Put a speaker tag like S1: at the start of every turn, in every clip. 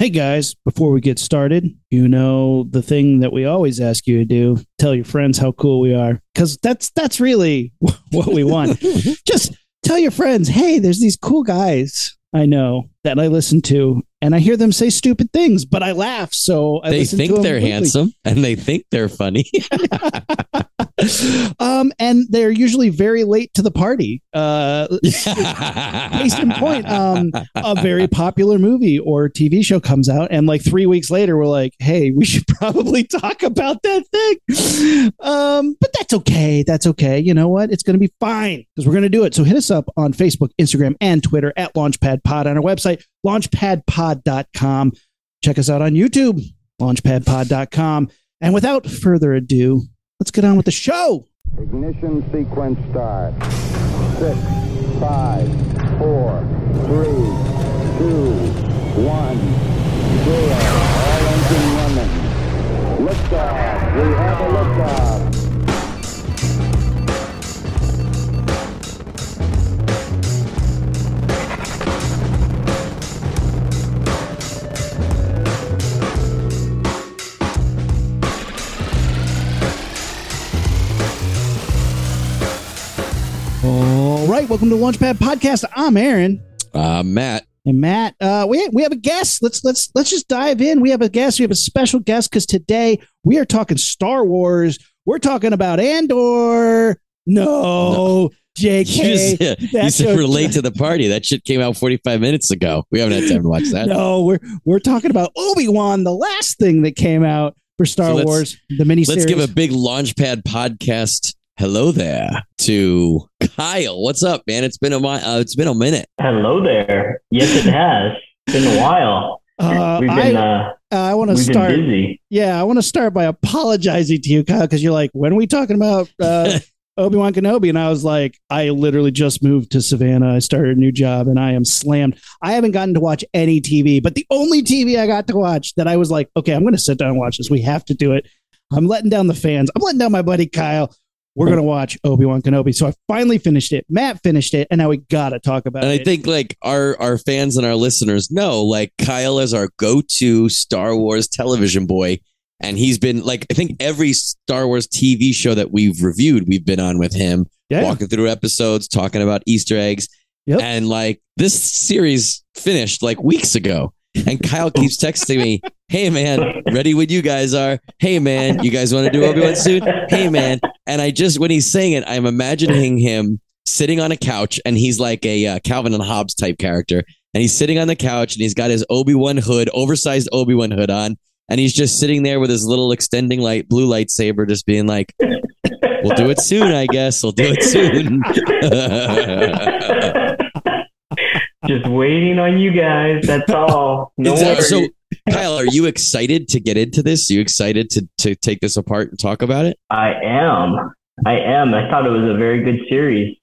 S1: Hey guys, before we get started, you know the thing that we always ask you to do, tell your friends how cool we are cuz that's that's really what we want. Just tell your friends, "Hey, there's these cool guys I know that I listen to and I hear them say stupid things, but I laugh, so I
S2: they think they're
S1: quickly.
S2: handsome and they think they're funny.
S1: um, and they're usually very late to the party. Uh, case in point, um, a very popular movie or TV show comes out, and like three weeks later, we're like, "Hey, we should probably talk about that thing." Um, but that's okay. That's okay. You know what? It's going to be fine because we're going to do it. So hit us up on Facebook, Instagram, and Twitter at Launchpad Pod on our website, launchpadpod.com. Check us out on YouTube, launchpadpod.com. And without further ado, let's get on with the show.
S3: Ignition sequence start. Six, five, four, three, two, one, zero. All engine running. Liftoff. We have a liftoff.
S1: All right, welcome to Launchpad Podcast. I'm Aaron
S2: uh, Matt,
S1: and Matt. Uh, we we have a guest. Let's let's let's just dive in. We have a guest. We have a special guest because today we are talking Star Wars. We're talking about Andor. No,
S2: you,
S1: JK.
S2: just, you said we're late to the party. That shit came out 45 minutes ago. We haven't had time to watch that.
S1: No, we're we're talking about Obi Wan, the last thing that came out for Star
S2: So
S1: Wars, the miniseries.
S2: Let's give a big Launchpad podcast hello there to Kyle. What's up, man? It's been a mi- uh, it's been a minute.
S4: Hello there. Yes, it has. Been a while.
S1: Uh,
S4: We've
S1: I
S4: uh,
S1: I want to start.
S4: busy.
S1: Yeah, I want to start by apologizing to you, Kyle, because you're like, when are we talking about uh, Obi Wan Kenobi? And I was like, I literally just moved to Savannah. I started a new job and I am slammed. I haven't gotten to watch any TV, but the only TV I got to watch that I was like, okay, I'm going to sit down and watch this. We have to do it. I'm letting down the fans. I'm letting down my buddy Kyle. We're going to watch Obi Wan Kenobi. So I finally finished it. Matt finished it. And now we got to talk about
S2: And I think like our our fans and our listeners know like Kyle is our go-to Star Wars television boy and he's been like I think every Star Wars TV show that we've reviewed we've been on with him
S1: yeah.
S2: walking through episodes talking about Easter eggs
S1: Yep.
S2: and like this series finished like weeks ago and Kyle keeps texting me hey man ready when you guys are hey man you guys want to do Obi-Wan soon hey man and I just when he's saying it I'm imagining him sitting on a couch and he's like a uh, Calvin and Hobbes type character. And he's sitting on the couch and he's got his Obi-Wan hood oversized Obi-Wan hood on. And he's just sitting there with his little extending light blue lightsaber just being like we'll do it soon I guess. We'll do it soon.
S4: Just waiting on you guys. That's all. No
S2: that- so Kyle are you excited to get into this are you excited to to take this apart and talk about it
S4: I am. I am. I thought it was a very good series.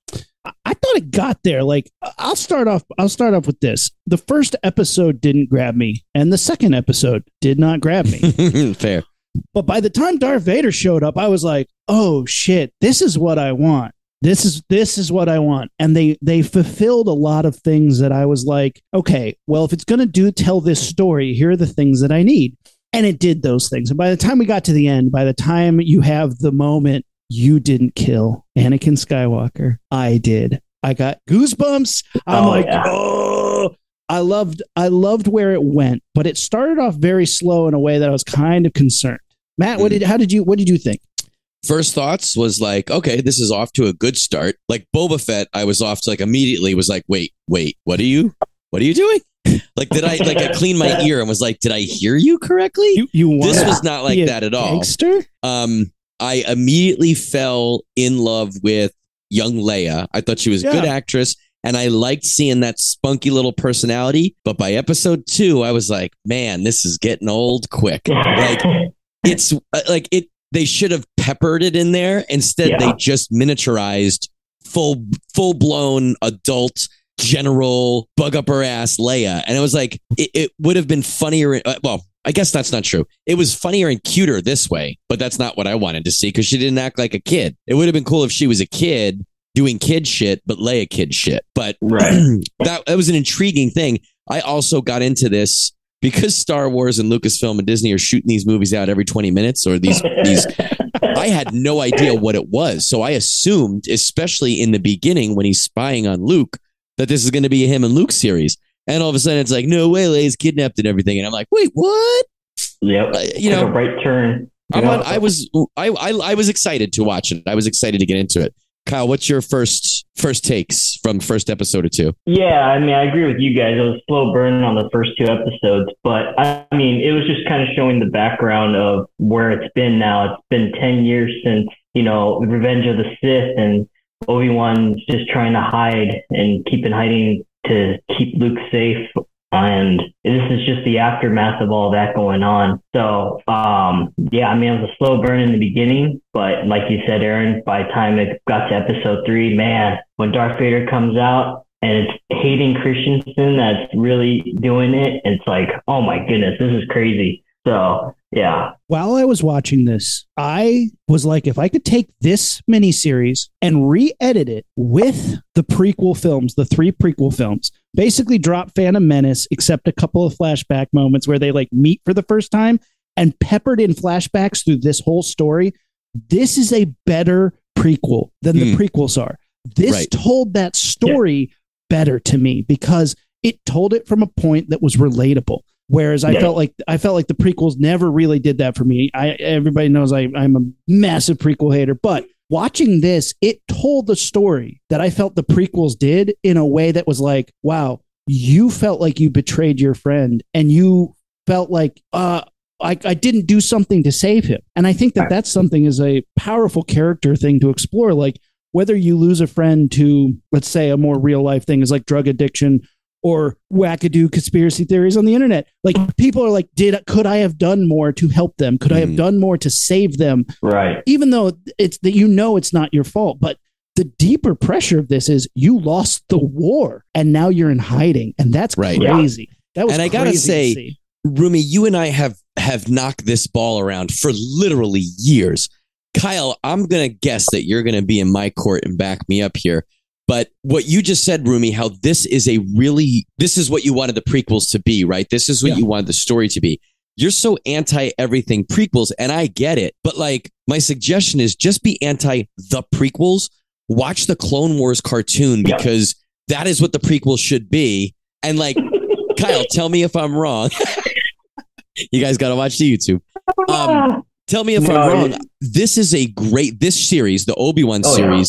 S1: I thought it got there. Like I'll start off I'll start off with this. The first episode didn't grab me, and the second episode did not grab me.
S2: fair
S1: but by the time Darth Vader showed up, I was like, "Oh shit, this is what I want. This is this is what I want." And they they fulfilled a lot of things that I was like, "Okay, well, if it's going to do tell this story, here are the things that I need." And it did those things. And by the time we got to the end, by the time you have the moment you didn't kill Anakin Skywalker, I did. I got goosebumps. I'm
S4: Oh,
S1: like,
S4: yeah.
S1: "Oh, I loved I loved where it went, but it started off very slow in a way that I was kind of concerned. Matt, what hmm. did how did you what did you think?
S2: First thoughts was like, okay, this is off to a good start. Like Boba Fett, I was off to like immediately was like, wait, wait, what are you, what are you doing? Like, did I like I cleaned my ear and was like, did I hear you correctly?
S1: You you
S2: this was not like that at all.
S1: Gangster?
S2: Um, I immediately fell in love with young Leia. I thought she was a good actress. And I liked seeing that spunky little personality. But by episode two, I was like, man, this is getting old quick. Like, it's uh, like it they should have peppered it in there instead
S4: Yeah.
S2: they just miniaturized full full blown adult general bug up her ass Leia and it was like it, it would have been funnier uh, well I guess that's not true. It was funnier and cuter this way, but that's not what I wanted to see because she didn't act like a kid. It would have been cool if she was a kid doing kid shit, but Leia kid shit. But
S4: Right.
S2: that that was an intriguing thing. I also got into this because Star Wars and Lucasfilm and Disney are shooting these movies out every 20 minutes or these these I had no idea what it was. So I assumed, especially in the beginning when he's spying on Luke, that this is going to be a him and Luke series. And all of a sudden it's like, no way, Leia's kidnapped and everything. And I'm like, wait, what?
S4: Yep.
S2: Uh, you know,
S4: a right turn.
S2: On, I was I, I I was excited to watch it. I was excited to get into it. Kyle, what's your first first takes from first episode or two?
S4: Yeah, I mean, I agree with you guys. It was slow burn on the first two episodes, but I mean, it was just kind of showing the background of where it's been now. It's been 10 years since, you know, Revenge of the Sith and Obi-Wan's just trying to hide and keep in hiding to keep Luke safe. And this is just the aftermath of all that going on. So, um, yeah, I mean, it was a slow burn in the beginning, but like you said, Aaron, by the time it got to episode three, man, when Darth Vader comes out and it's Hayden Christensen that's really doing it, it's like, oh my goodness, this is crazy. So, yeah,
S1: While I was watching this, I was like, if I could take this miniseries and re-edit it with the prequel films, the three prequel films, basically drop Phantom Menace, except a couple of flashback moments where they like meet for the first time and peppered in flashbacks through this whole story. This is a better prequel than the
S2: Hmm.
S1: prequels are. This
S2: Right.
S1: told that story better to me because it told it from a point that was relatable. Whereas I
S4: Yeah.
S1: felt like I felt like the prequels never really did that for me. I everybody knows I, I'm a massive prequel hater, but watching this, it told the story that I felt the prequels did in a way that was like, wow, you felt like you betrayed your friend and you felt like uh I, I didn't do something to save him. And I think that that's something is a powerful character thing to explore. Like whether you lose a friend to, let's say, a more real life thing is like drug addiction or wackadoo conspiracy theories on the internet. Like people are like, did could I have done more to help them? Could I have
S2: Mhm.
S1: done more to save them?
S4: right.
S1: Even though it's that you know it's not your fault, but the deeper pressure of this is you lost the war and now you're in hiding, and that's
S2: Right.
S4: Yeah.
S1: crazy. That was
S2: And I gotta
S1: crazy to
S2: say,
S1: see.
S2: Rumi, you and I have have knocked this ball around for literally years. Kyle, I'm gonna guess that you're gonna be in my court and back me up here. But what you just said, Rumi, how this is a really this is what you wanted the prequels to be, right? This is what
S1: Yeah.
S2: you wanted the story to be. You're so anti everything prequels, and I get it. But like my suggestion is just be anti the prequels. Watch the Clone Wars cartoon
S4: Yeah.
S2: because that is what the prequels should be. And like Kyle, tell me if I'm wrong. you guys got to watch the YouTube. Um, tell me if
S4: No,
S2: I'm wrong. This is a great. This series, the Obi Wan
S4: Oh, yeah.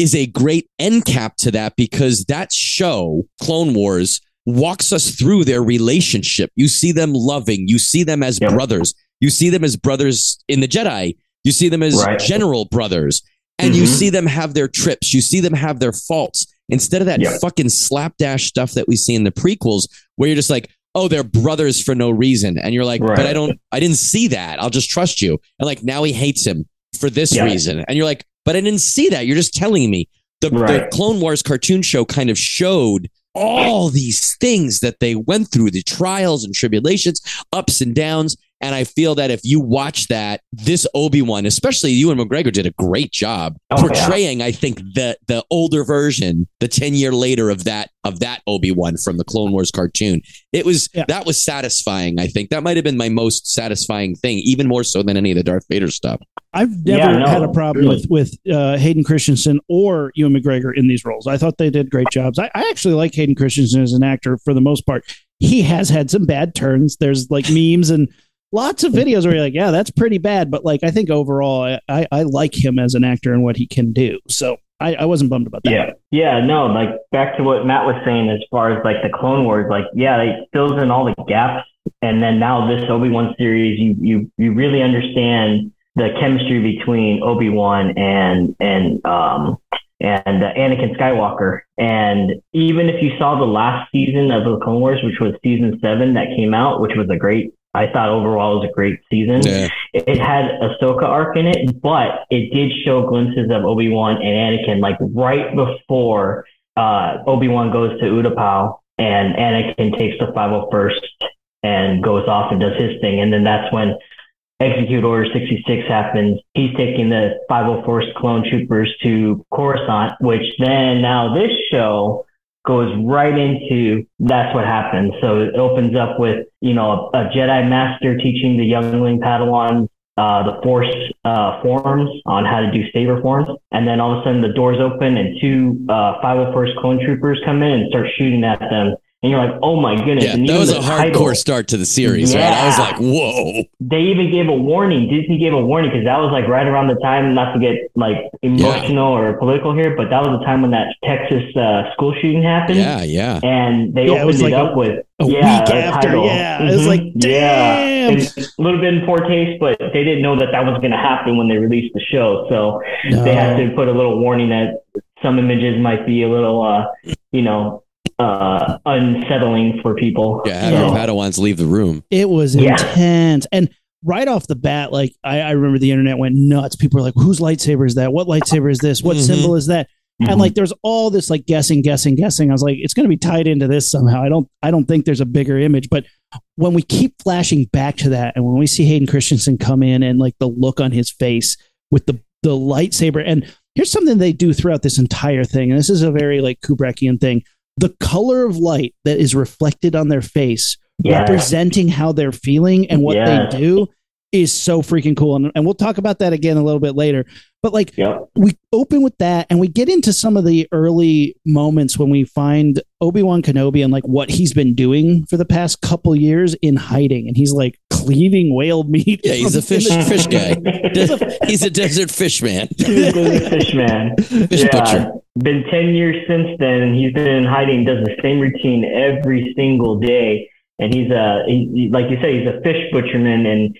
S2: Is a great end cap to that because that show, Clone Wars, walks us through their relationship. You see them loving. You see them as
S4: Yep.
S2: brothers. You see them as brothers in the Jedi. You see them as
S4: Right.
S2: general brothers. And you
S4: Mhm.
S2: see them have their trips. You see them have their faults. Instead of that
S4: Yep.
S2: fucking slapdash stuff that we see in the prequels, where you're just like, oh, they're brothers for no reason. And you're like, but I don't, I didn't see that. I'll just trust you. And like, now he hates him for this
S4: Yeah.
S2: reason. And you're like, but I didn't see that. You're just telling me. The, the Clone Wars cartoon show kind of showed all these things that they went through the trials and tribulations, ups and downs. And I feel that if you watch that, this Obi Wan, especially Ewan McGregor, did a great job
S4: Oh, yeah.
S2: portraying. I think the the older version, the ten year later of that of that Obi Wan from the Clone Wars cartoon. It was
S1: Yeah.
S2: that was satisfying. I think that might have been my most satisfying thing, even more so than any of the Darth Vader stuff.
S1: I've never
S4: Yeah, no,
S1: had a problem
S4: really.
S1: with with uh, Hayden Christensen or Ewan McGregor in these roles. I thought they did great jobs. I, I actually like Hayden Christensen as an actor for the most part. He has had some bad turns. There's like memes and lots of videos where you're like, yeah, that's pretty bad. But like, I think overall, I, I, I like him as an actor and what he can do. So I, I wasn't bummed about that.
S4: Yeah, yeah, no, like back to what Matt was saying as far as like the Clone Wars, like yeah, it fills in all the gaps, and then now this Obi Wan series, you you you really understand the chemistry between Obi Wan and and um and uh, Anakin Skywalker, and even if you saw the last season of the Clone Wars, which was season seven that came out, which was a great. I thought overall it was a great season
S2: Yeah.
S4: it it had Ahsoka arc in it, but it did show glimpses of Obi Wan and Anakin, like right before uh, Obi Wan goes to Utapau and Anakin takes the 501st and goes off and does his thing, and then that's when Execute Order 66 happens. He's taking the 501st clone troopers to Coruscant, which then now this show goes right into that's what happens. So it opens up with, you know, a, Jedi master teaching the youngling Padawans uh, the Force uh, forums on how to do saber forms. And then all of a sudden the doors open and two uh, 501st clone troopers come in and start shooting at them and you're like, oh my goodness.
S2: Yeah,
S4: and
S2: that was a
S4: the
S2: hardcore start to the series, right? I was like, whoa.
S4: They even gave a warning. Disney gave a warning because that was like right around the time, not to get like emotional or political here, but that was the time when that Texas uh, school shooting happened.
S2: Yeah, yeah.
S4: And they
S1: Yeah, it
S4: opened
S1: was
S4: it
S1: like
S4: up
S1: a-
S4: with
S1: a
S4: yeah,
S1: week
S4: a
S1: after,
S4: title.
S1: yeah. It was
S4: Mhm.
S1: like,
S4: yeah,
S1: damn.
S4: And a little bit in poor taste, but they didn't know that that was going to happen when they released the show. So they had to put a little warning that some images might be a little, uh, you know, uh, unsettling for people.
S2: Yeah, have
S4: So-
S2: your Padawans leave the room.
S1: It was
S4: Yeah.
S1: intense. And right off the bat, like I, I remember the internet went nuts. People were like, whose lightsaber is that? What lightsaber is this? What
S2: Mhm.
S1: symbol is that?
S4: Mhm.
S1: And like there's all this like guessing, guessing, guessing. I was like, it's gonna be tied into this somehow. I don't I don't think there's a bigger image. But when we keep flashing back to that and when we see Hayden Christensen come in and like the look on his face with the the lightsaber, and here's something they do throughout this entire thing, and this is a very like Kubrickian thing. The color of light that is reflected on their face representing how they're feeling and what they do is so freaking cool. And, and we'll talk about that again a little bit later. But like
S4: Yep.
S1: we open with that and we get into some of the early moments when we find Obi-Wan Kenobi and like what he's been doing for the past couple years in hiding. And he's like cleaving whale meat.
S2: Yeah, he's a fish fish guy. He's a desert fish man.
S4: He's a fish man.
S2: Fish butcher.
S4: Been 10 years since then, and he's been in hiding, does the same routine every single day. And he's a, he, he- like you say, he's a fish butcherman. And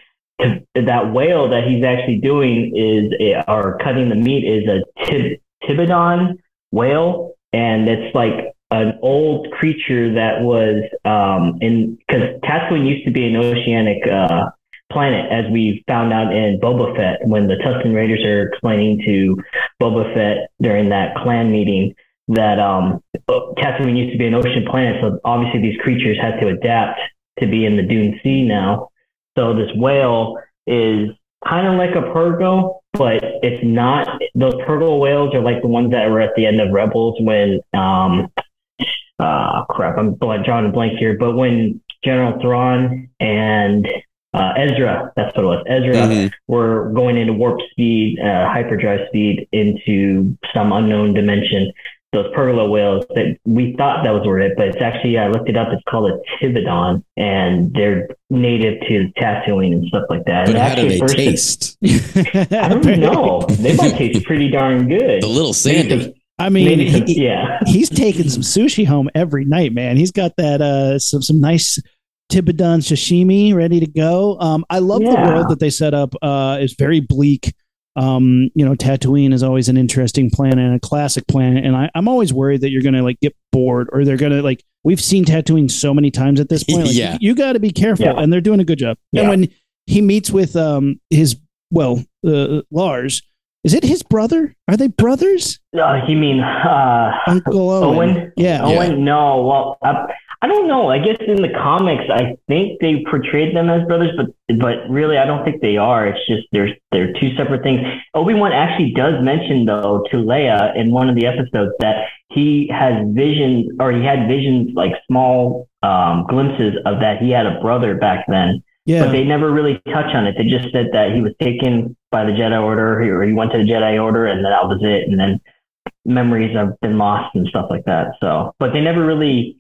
S4: to, that whale that he's actually doing is, a, or cutting the meat is a tib, Tibidon whale. And it's like an old creature that was um, in, because Tatooine used to be an oceanic uh, planet, as we found out in Boba Fett when the Tusken Raiders are explaining to Boba Fett during that clan meeting that um, Tatooine used to be an ocean planet. So obviously these creatures had to adapt to be in the Dune Sea now. So this whale is kind of like a purgo, but it's not. Those purgo whales are like the ones that were at the end of Rebels when, um, uh, crap, I'm blank, drawing a blank here, but when General Thrawn and uh, Ezra, that's what it was. Ezra
S2: Mhm.
S4: were going into warp speed, uh, hyperdrive speed into some unknown dimension. Those pergola whales that we thought that was where it, but it's actually I looked it up. It's called a Tibidon, and they're native to Tatooine and stuff like that.
S2: But
S4: And
S2: how do they
S4: first-
S2: taste?
S4: I don't know. They might taste pretty darn good.
S2: The little Sandy.
S1: I mean, he-
S4: yeah.
S1: he's taking some sushi home every night, man. He's got that uh some some nice Tibidon sashimi ready to go. Um, I love the world that they set up. Uh, it's very bleak. Um, you know, Tatooine is always an interesting planet and a classic planet, and I, I'm always worried that you're gonna like get bored or they're gonna like. We've seen Tatooine so many times at this point. Like,
S2: Yeah.
S1: you, got to be careful,
S4: Yeah.
S1: and they're doing a good job. And when he meets with um his well uh, Lars, is it his brother? Are they brothers?
S4: Uh, you mean uh,
S1: Uncle Owen.
S4: Owen?
S1: Yeah.
S4: Owen? No. Well, I, I don't know. I guess in the comics, I think they portrayed them as brothers, but but really, I don't think they are. It's just they're they're two separate things. Obi Wan actually does mention though to Leia in one of the episodes that he has visions, or he had visions like small um, glimpses of that he had a brother back then.
S1: Yeah.
S4: But they never really touch on it. They just said that he was taken by the Jedi Order, or he went to the Jedi Order, and that was it. And then memories have been lost and stuff like that. So, but they never really,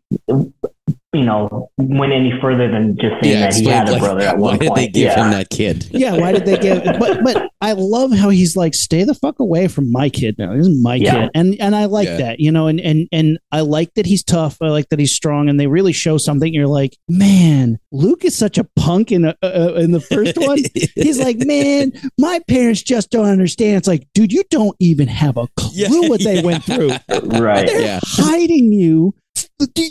S4: you know, went any further than just saying
S2: Yeah,
S4: that he had a
S2: like,
S4: brother at
S2: why did they give
S4: yeah.
S2: him that kid?
S1: yeah, why did they give? But but I love how he's like, stay the fuck away from my kid now. This is my
S4: Yeah.
S1: kid, and and I like
S2: Yeah.
S1: that, you know, and and and I like that he's tough. I like that he's strong, and they really show something. You're like, man, Luke is such a punk in the, uh, uh, in the first one. He's like, man, my parents just don't understand. It's like, dude, you don't even have a clue
S2: Yeah,
S1: what they
S2: yeah.
S1: went through.
S4: Right.
S1: They're
S2: Yeah.
S1: hiding you.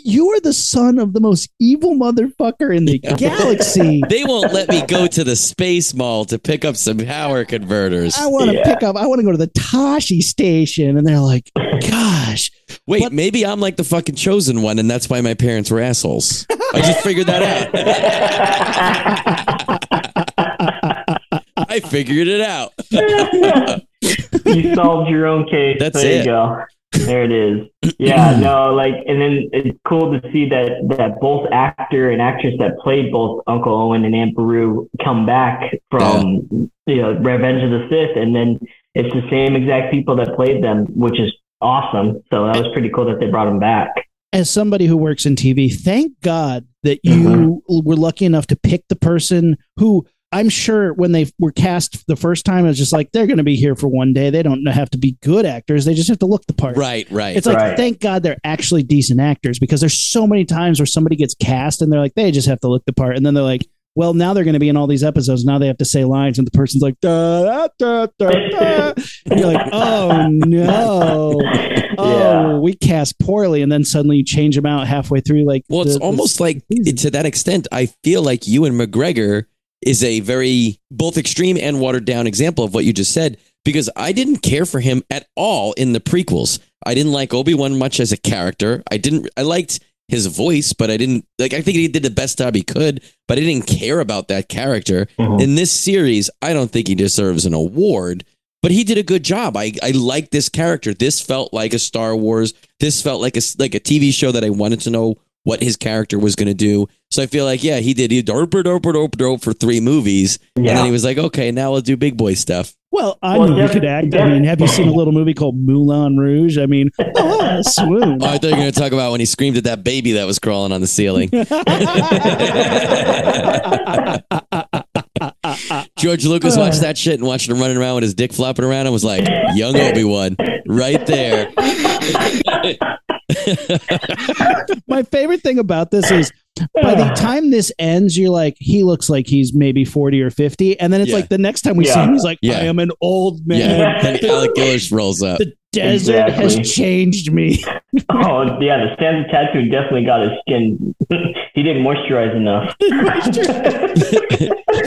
S1: You are the son of the most evil motherfucker in the galaxy.
S2: They won't let me go to the space mall to pick up some power converters.
S1: I want to
S4: Yeah.
S1: pick up. I want to go to the Tosche station, and they're like, "Gosh,
S2: Wait,
S1: But-
S2: maybe I'm like the fucking chosen one, and that's why my parents were assholes. I just figured that out. I figured it out.
S4: you solved your own case.
S2: That's
S4: there
S2: it.
S4: you go. There it is. Yeah, no, like, and then it's cool to see that that both actor and actress that played both Uncle Owen and Aunt Beru come back from you know Revenge of the Sith, and then it's the same exact people that played them, which is awesome. So that was pretty cool that they brought them back.
S1: As somebody who works in TV, thank God that mm-hmm. you were lucky enough to pick the person who I'm sure when they were cast the first time, it was just like they're going to be here for one day. They don't have to be good actors; they just have to look the part.
S2: Right, right.
S1: It's like
S4: Right.
S1: thank God they're actually decent actors because there's so many times where somebody gets cast and they're like they just have to look the part, and then they're like, well, now they're going to be in all these episodes. Now they have to say lines, and the person's like, da, da, da, da, da. and you're like, oh no, oh
S4: Yeah.
S1: we cast poorly, and then suddenly you change them out halfway through. Like,
S2: Well, it's
S1: the- the
S2: almost like
S1: season.
S2: to that extent, I feel like Ewan McGregor is a very both extreme and watered down example of what you just said because I didn't care for him at all in the prequels. I didn't like Obi-Wan much as a character. I didn't I liked his voice, but I didn't like I think he did the best job he could, but I didn't care about that character.
S4: Mhm.
S2: In this series, I don't think he deserves an award, but he did a good job. I I like this character. This felt like a Star Wars. This felt like a like a TV show that I wanted to know what his character was going to do. So I feel like yeah, he did he derp derp derp derp for 3 movies and then he was like, "Okay, now we'll do big boy stuff."
S1: Well, I
S4: Well,
S1: knew you could act. I mean, have you seen a little movie called Moulin Rouge? I mean, oh, swoon.
S2: Oh, I thought you were going to talk about when he screamed at that baby that was crawling on the ceiling. George Lucas watched that shit and watched him running around with his dick flopping around and was like, "Young Obi-Wan, right there."
S1: My favorite thing about this is by the time this ends, you're like, he looks like he's maybe 40 or 50. And then it's
S2: Yeah.
S1: like the next time we see him, he's like,
S2: Yeah.
S1: I am an old man.
S2: Yeah, and Alec Guinness rolls up.
S1: The desert
S4: Exactly.
S1: has changed me.
S4: Oh yeah, the Stanza tattoo definitely got his skin. he didn't moisturize enough.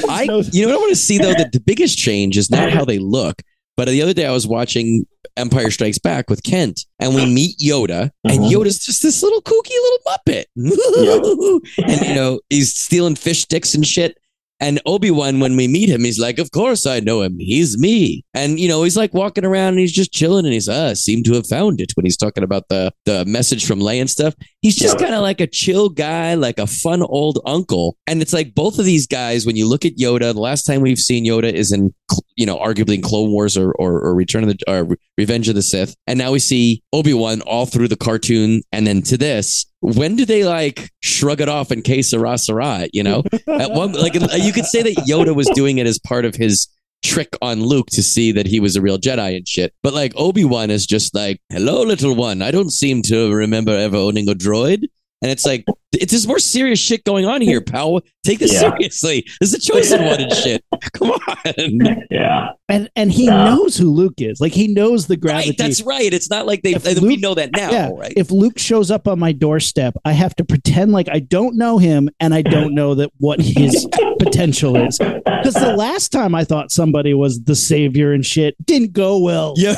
S2: I, you know what I want to see though? That the biggest change is not how they look, but the other day I was watching Empire Strikes Back with Kent, and we meet Yoda, and
S4: Mhm.
S2: Yoda's just this little kooky little muppet, and you know he's stealing fish sticks and shit. And Obi Wan, when we meet him, he's like, "Of course I know him. He's me." And you know, he's like walking around and he's just chilling, and he's uh, seem to have found it when he's talking about the the message from Leia and stuff. He's just
S4: Yeah.
S2: kind of like a chill guy, like a fun old uncle. And it's like both of these guys, when you look at Yoda, the last time we've seen Yoda is in, you know, arguably in Clone Wars or, or, or Return of the, or Revenge of the Sith. And now we see Obi-Wan all through the cartoon and then to this. When do they like shrug it off in case Sarah Sarah, you know? At one, like you could say that Yoda was doing it as part of his trick on Luke to see that he was a real Jedi and shit. But like Obi Wan is just like, "Hello, little one. I don't seem to remember ever owning a droid." And it's like, it's just more serious shit going on here, pal. Take this
S4: Yeah.
S2: seriously. This is a chosen one and shit. Come on.
S4: Yeah.
S1: And and he
S4: Yeah.
S1: knows who Luke is. Like he knows the gravity.
S2: Right, that's right. It's not like they
S1: If
S2: we
S1: Luke-
S2: know that now,
S1: yeah.
S2: right?
S1: If Luke shows up on my doorstep, I have to pretend like I don't know him and I don't know that what his potential is. Because the last time I thought somebody was the savior and shit didn't go well.
S2: yeah.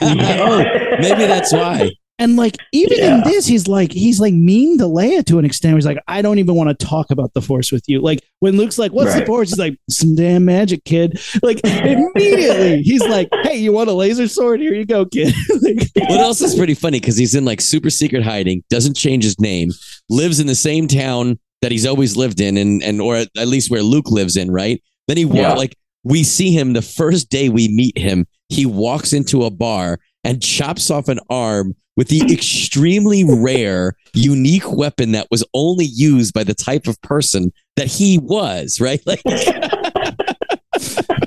S2: oh, maybe that's why.
S1: And like even in this, he's like he's like mean to Leia to an extent. He's like, I don't even want to talk about the Force with you. Like when Luke's like, "What's the Force?" He's like, "Some damn magic, kid." Like immediately, he's like, "Hey, you want a laser sword? Here you go, kid." like,
S2: What else is pretty funny because he's in like super secret hiding, doesn't change his name, lives in the same town that he's always lived in, and and or at at least where Luke lives in, right? Then he
S4: Yeah.
S2: like we see him the first day we meet him. He walks into a bar and chops off an arm with the extremely rare, unique weapon that was only used by the type of person that he was, right? Like,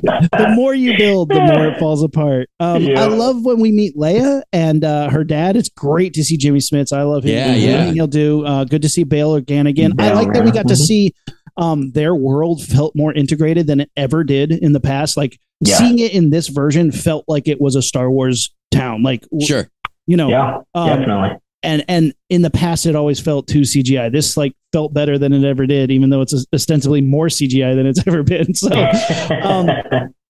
S1: the more you build, the more it falls apart. Um,
S4: Yeah.
S1: I love when we meet Leia and uh, her dad. It's great to see Jimmy Smits. I love him.
S2: Yeah, yeah.
S1: He'll do. Uh, good to see Bail Organa again. I like that we got to see um, their world felt more integrated than it ever did in the past. Like
S4: Yeah.
S1: seeing it in this version felt like it was a Star Wars town. Like
S2: sure.
S1: You know,
S4: Yeah.
S1: um,
S4: Definitely.
S1: and and in the past it always felt too CGI. This like felt better than it ever did, even though it's ostensibly more CGI than it's ever been. So um,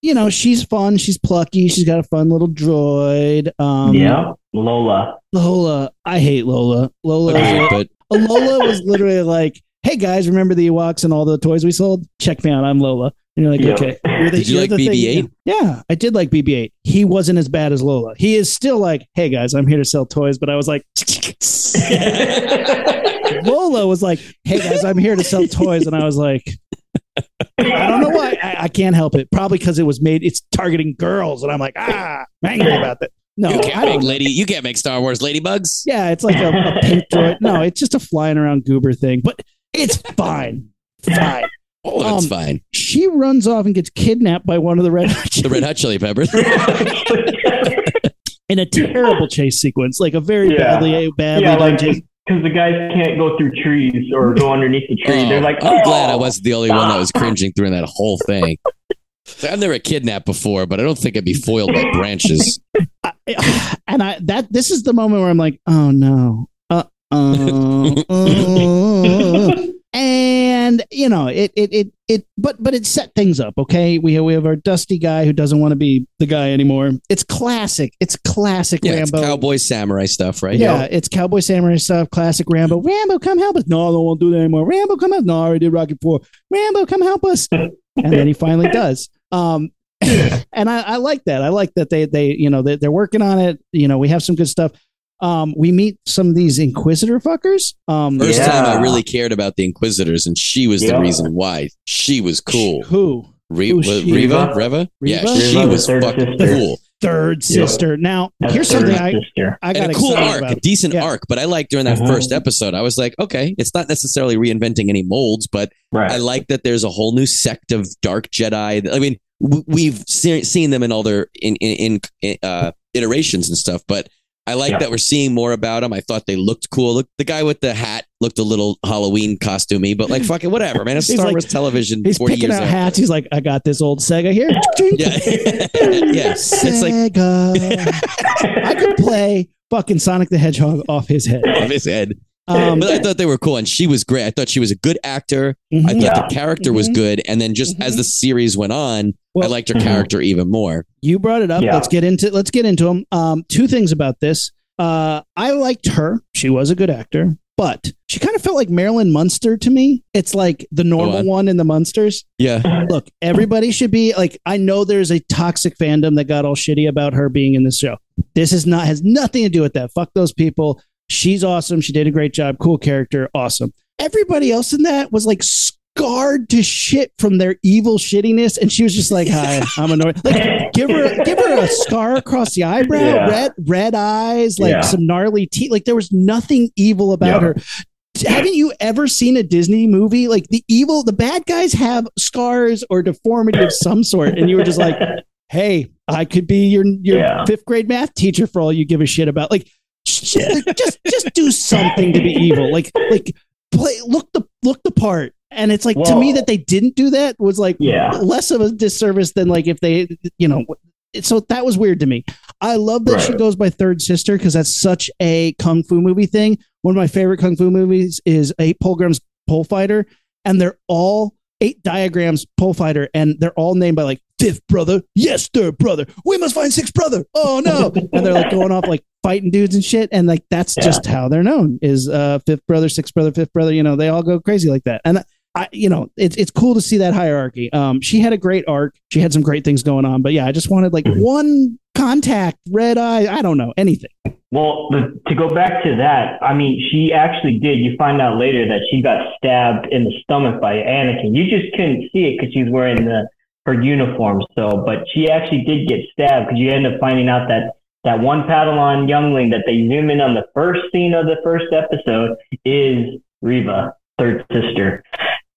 S1: you know, she's fun, she's plucky, she's got a fun little droid. Um,
S4: yeah. Lola.
S1: Lola, I hate Lola. Lola,
S2: Right,
S1: was,
S2: but
S1: Lola was literally like, "Hey guys, remember the Ewoks and all the toys we sold? Check me out, I'm Lola." And you're like,
S4: Yeah.
S1: okay. You're the,
S2: Did you
S1: you're
S2: like BB-8?
S1: Yeah, I did like BB-8. He wasn't as bad as Lola. He is still like, hey guys, I'm here to sell toys, but I was like, Lola was like, hey guys, I'm here to sell toys, and I was like, I don't know why. I, I can't help it. Probably because it was made. It's targeting girls, and I'm like, ah, I'm angry about that. No,
S2: you can't
S1: don't
S2: make lady. You can't make Star Wars ladybugs.
S1: Yeah, it's like a, a pink droid. No, it's just a flying around goober thing, but it's fine. Fine.
S2: All of it's
S1: Um,
S2: fine.
S1: She runs off and gets kidnapped by one of the red Hot
S2: The Red Hot Chili Peppers.
S1: in a terrible chase sequence, like a very
S4: Yeah.
S1: badly badly
S4: yeah,
S1: done
S4: like
S1: chase.
S4: because the guys can't go through trees or go underneath the tree.
S2: Oh,
S4: They're like,
S2: I'm
S4: oh.
S2: glad I wasn't the only one that was cringing through that whole thing. I've never kidnapped before, but I don't think I'd be foiled by branches.
S1: I- and I that this is the moment where I'm like, oh no, uh, uh, uh. and you know it it it it but but it set things up. Okay, we have, we have our dusty guy who doesn't want to be the guy anymore. It's classic. It's classic
S2: Yeah, it's
S1: Rambo.
S2: cowboy samurai stuff, right?
S1: Yeah, it's cowboy samurai stuff, classic Rambo. Rambo, come help us. No, I don't want to do that anymore. Rambo, come help. No, I already did Rocky Four. Rambo, come help us. and then he finally does. Um, and I, I like that. I like that they they you know they, they're working on it. You know, we have some good stuff. Um, we meet some of these Inquisitor fuckers. Um,
S2: First
S4: Yeah.
S2: time I really cared about the Inquisitors, and she was the reason why. She was cool.
S1: Who
S2: Re-
S1: Who's
S2: was-
S1: she?
S2: Reva?
S4: Reva?
S2: Reva? Yeah,
S1: Reva?
S2: she was fucking
S4: sister.
S2: cool.
S1: third
S4: Yeah.
S1: sister? Now
S4: That's
S1: here's something I
S4: sister.
S1: I got
S2: a cool arc,
S1: about.
S2: a decent
S1: Yeah.
S2: arc. But I like during that
S4: Mhm.
S2: first episode, I was like, okay, it's not necessarily reinventing any molds, but
S4: Right.
S2: I like that there's a whole new sect of dark Jedi. I mean, we've se- seen them in all their in in, in uh, iterations and stuff, but I like
S4: Yeah.
S2: that we're seeing more about him. I thought they looked cool. Look, the guy with the hat looked a little Halloween costumey, but like fucking whatever, man. It's Star
S1: like-
S2: Wars television.
S1: He's
S2: 40
S1: picking out
S2: after.
S1: hats. He's like, I got this old Sega here.
S2: Yeah, yeah. It's like
S1: Sega. I could play fucking Sonic the Hedgehog off his head.
S2: of his head.
S1: Um,
S2: But I thought they were cool, and she was great. I thought she was a good actor. I
S1: mhm.
S2: thought
S4: Yeah.
S2: the character was
S1: Mhm.
S2: good, and then just as
S1: Mhm.
S2: the series went on, I liked her
S4: Mhm.
S2: character even more.
S1: You brought it up.
S4: Yeah.
S1: Let's get into let's get into them. Um, two things about this. Uh, I liked her. She was a good actor, but she kind of felt like Marilyn Munster to me. It's like the normal
S2: on.
S1: one in the Munsters.
S2: Yeah,
S1: Look, everybody should be like. I know there's a toxic fandom that got all shitty about her being in this show. This is not has nothing to do with that. Fuck those people. She's awesome. She did a great job. Cool character. Awesome. Everybody else in that was like scarred to shit from their evil shittiness, and she was just like, "Hi, I'm annoyed." Like, give her give her a scar across the eyebrow,
S4: Yeah.
S1: red red eyes, like
S4: Yeah.
S1: some gnarly teeth. Like there was nothing evil about
S4: Yeah.
S1: her. Haven't you ever seen a Disney movie? Like the evil, the bad guys have scars or deformity of some sort, and you were just like, "Hey, I could be your your
S4: Yeah.
S1: fifth grade math teacher for all you give a shit about." Like, like, just just do something to be evil. Like like play look the look the part. And it's like to me that they didn't do that was like
S4: Yeah.
S1: less of a disservice than like if they you know so that was weird to me. I love that she goes by third sister because that's such a kung fu movie thing. One of my favorite kung fu movies is Eight Pilgrims Pole Fighter, and they're all eight diagrams pole fighter, and they're all named by like fifth brother, yes, third brother, we must find sixth brother. Oh no, and they're like going off like fighting dudes and shit, and like that's
S4: Yeah.
S1: just how they're known is uh fifth brother, sixth brother, fifth brother. You know, they all go crazy like that, and. I, you know, it's it's cool to see that hierarchy. Um, she had a great arc. She had some great things going on, but yeah, I just wanted like
S4: Mhm.
S1: one contact, red eye. I don't know anything.
S4: Well, the, to go back to that, I mean, she actually did. You find out later that she got stabbed in the stomach by Anakin. You just couldn't see it because she was wearing the her uniform. So, but she actually did get stabbed because you end up finding out that that one Padawan youngling that they zoom in on the first scene of the first episode is Reva, third sister.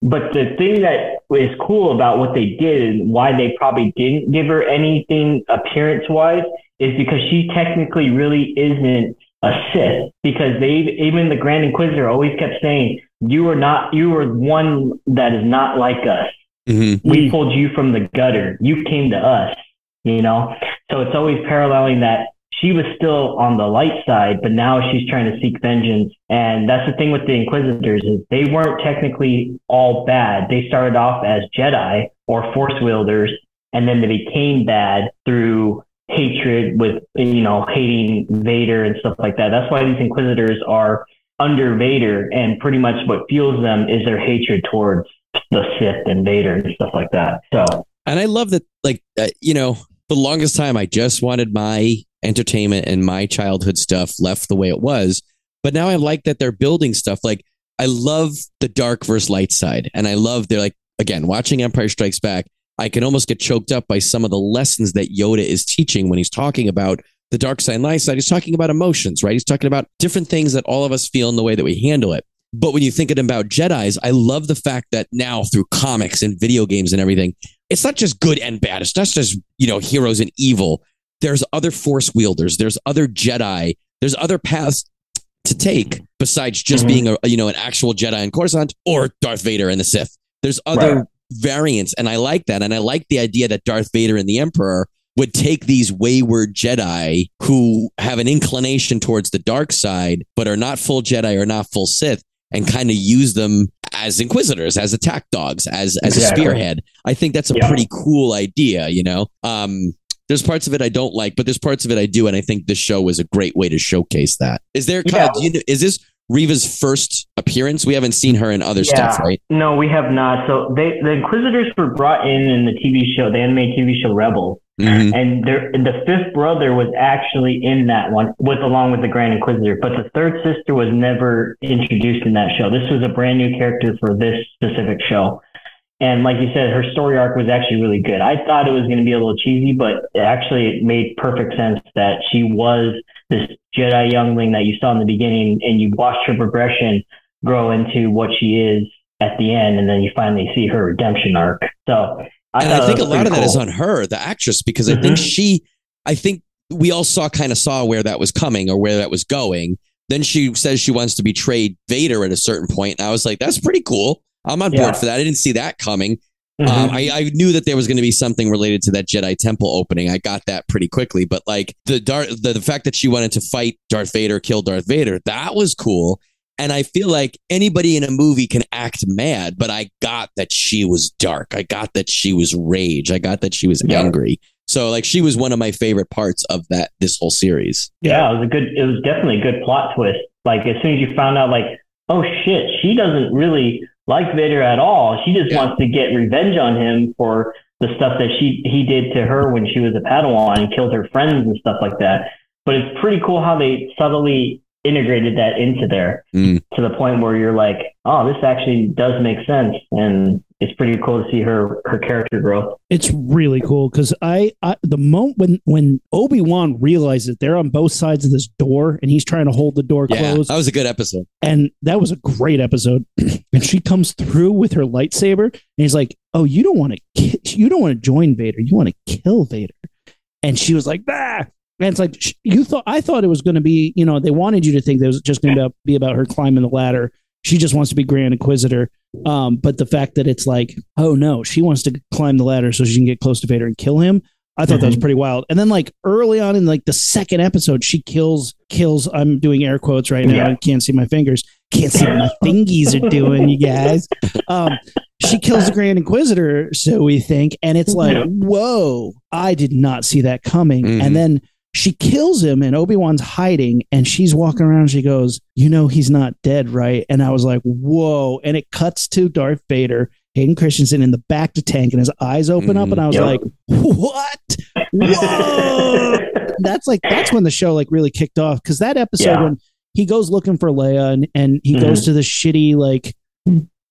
S4: But the thing that is cool about what they did and why they probably didn't give her anything appearance wise is because she technically really isn't a Sith because they even the Grand Inquisitor always kept saying you are not you are one that is not like us.
S2: Mm-hmm.
S4: We pulled you from the gutter. You came to us. You know, so it's always paralleling that she was still on the light side, but now she's trying to seek vengeance. And that's the thing with the Inquisitors is they weren't technically all bad. They started off as Jedi or Force wielders, and then they became bad through hatred with you know hating Vader and stuff like that. That's why these Inquisitors are under Vader, and pretty much what fuels them is their hatred towards the Sith and Vader and stuff like that. So,
S2: And I love that, like, uh, you know, the longest time, I just wanted my entertainment and my childhood stuff left the way it was. But now I like that they're building stuff. Like, I love the dark versus light side. And I love, they're like, again, watching Empire Strikes Back, I can almost get choked up by some of the lessons that Yoda is teaching when he's talking about the dark side and light side. He's talking about emotions, right? He's talking about different things that all of us feel in the way that we handle it. But when you think about Jedi's, I love the fact that now through comics and video games and everything, it's not just good and bad. It's not just, you know, heroes and evil. There's other force wielders. There's other Jedi. There's other paths to take besides just
S4: Mhm.
S2: being a, you know, an actual Jedi in Coruscant or Darth Vader and the Sith. There's other
S4: Right.
S2: variants. And I like that. And I like the idea that Darth Vader and the Emperor would take these wayward Jedi who have an inclination towards the dark side, but are not full Jedi or not full Sith, and kind of use them as inquisitors, as attack dogs, as as a spearhead. I think that's a
S4: Yeah.
S2: pretty cool idea, you know. Um there's parts of it I don't like, but there's parts of it I do, and I think this show was a great way to showcase that. Is there, Kyle?
S4: Yeah.
S2: You know, is this Reva's first appearance? We haven't seen her in other stuff, right?
S4: No, we have not. So they, the Inquisitors were brought in in the TV show, the anime TV show Rebels,
S2: Mhm.
S4: and their, the fifth brother was actually in that one, with along with the Grand Inquisitor. But the third sister was never introduced in that show. This was a brand new character for this specific show. And like you said, her story arc was actually really good. I thought it was going to be a little cheesy, but actually it made perfect sense that she was this Jedi youngling that you saw in the beginning, and you watched her progression grow into what she is at the end, and then you finally see her redemption arc. So, I
S2: and I think a lot of
S4: pretty
S2: that is
S4: cool.
S2: on her, the actress, because I think
S4: Mhm.
S2: she, I think we all saw kind of saw where that was coming or where that was going. Then she says she wants to betray Vader at a certain point, and I was like, that's pretty cool. I'm on
S4: Yeah.
S2: board for that. I didn't see that coming.
S4: Mhm.
S2: Um, I, I knew that there was going to be something related to that Jedi Temple opening. I got that pretty quickly, but like the Darth, the, the fact that she wanted to fight Darth Vader, kill Darth Vader, that was cool. And I feel like anybody in a movie can act mad, but I got that she was dark. I got that she was rage. I got that she was
S4: Yeah.
S2: angry. So like she was one of my favorite parts of that this whole series.
S4: yeah, it was a good. It was definitely a good plot twist. Like as soon as you found out, like, oh shit, she doesn't really like Vader at all. She just
S2: Yeah.
S4: wants to get revenge on him for the stuff that she he did to her when she was a Padawan and killed her friends and stuff like that. But it's pretty cool how they subtly integrated that into there
S2: Mm.
S4: to the point where you're like, oh, this actually does make sense, and it's pretty cool to see her her character growth.
S1: It's really cool because I, I the moment when when Obi Wan realizes they're on both sides of this door and he's trying to hold the door
S2: Yeah,
S1: closed,
S2: that was a good episode.
S1: and that was a great episode. and she comes through with her lightsaber, and he's like, "Oh, you don't want to, ki- you don't want to join Vader. You want to kill Vader." And she was like, "Bah." And it's like you thought. I thought it was going to be, you know, they wanted you to think that it was just going to be about her climbing the ladder. She just wants to be Grand Inquisitor. Um, but the fact that it's like, oh no, she wants to climb the ladder so she can get close to Vader and kill him. I thought that was
S4: Mhm.
S1: pretty wild. And then like early on in like the second episode, she kills kills. I'm doing air quotes right now.
S4: Yeah.
S1: I can't see my fingers. Can't see what my fingies are doing, you guys. Um, she kills the Grand Inquisitor, so we think, and it's like,
S4: Yeah.
S1: whoa! I did not see that coming.
S2: Mhm.
S1: And then she kills him, and Obi Wan's hiding, and she's walking around. And she goes, "You know he's not dead, right?" And I was like, "Whoa!" And it cuts to Darth Vader, Hayden Christensen in the bacta tank, and his eyes open up,
S2: Mhm.
S1: and I was
S4: Yep.
S1: like, "What? Whoa!" that's like that's when the show like really kicked off because that episode
S4: Yeah.
S1: when he goes looking for Leia and and he goes to the shitty like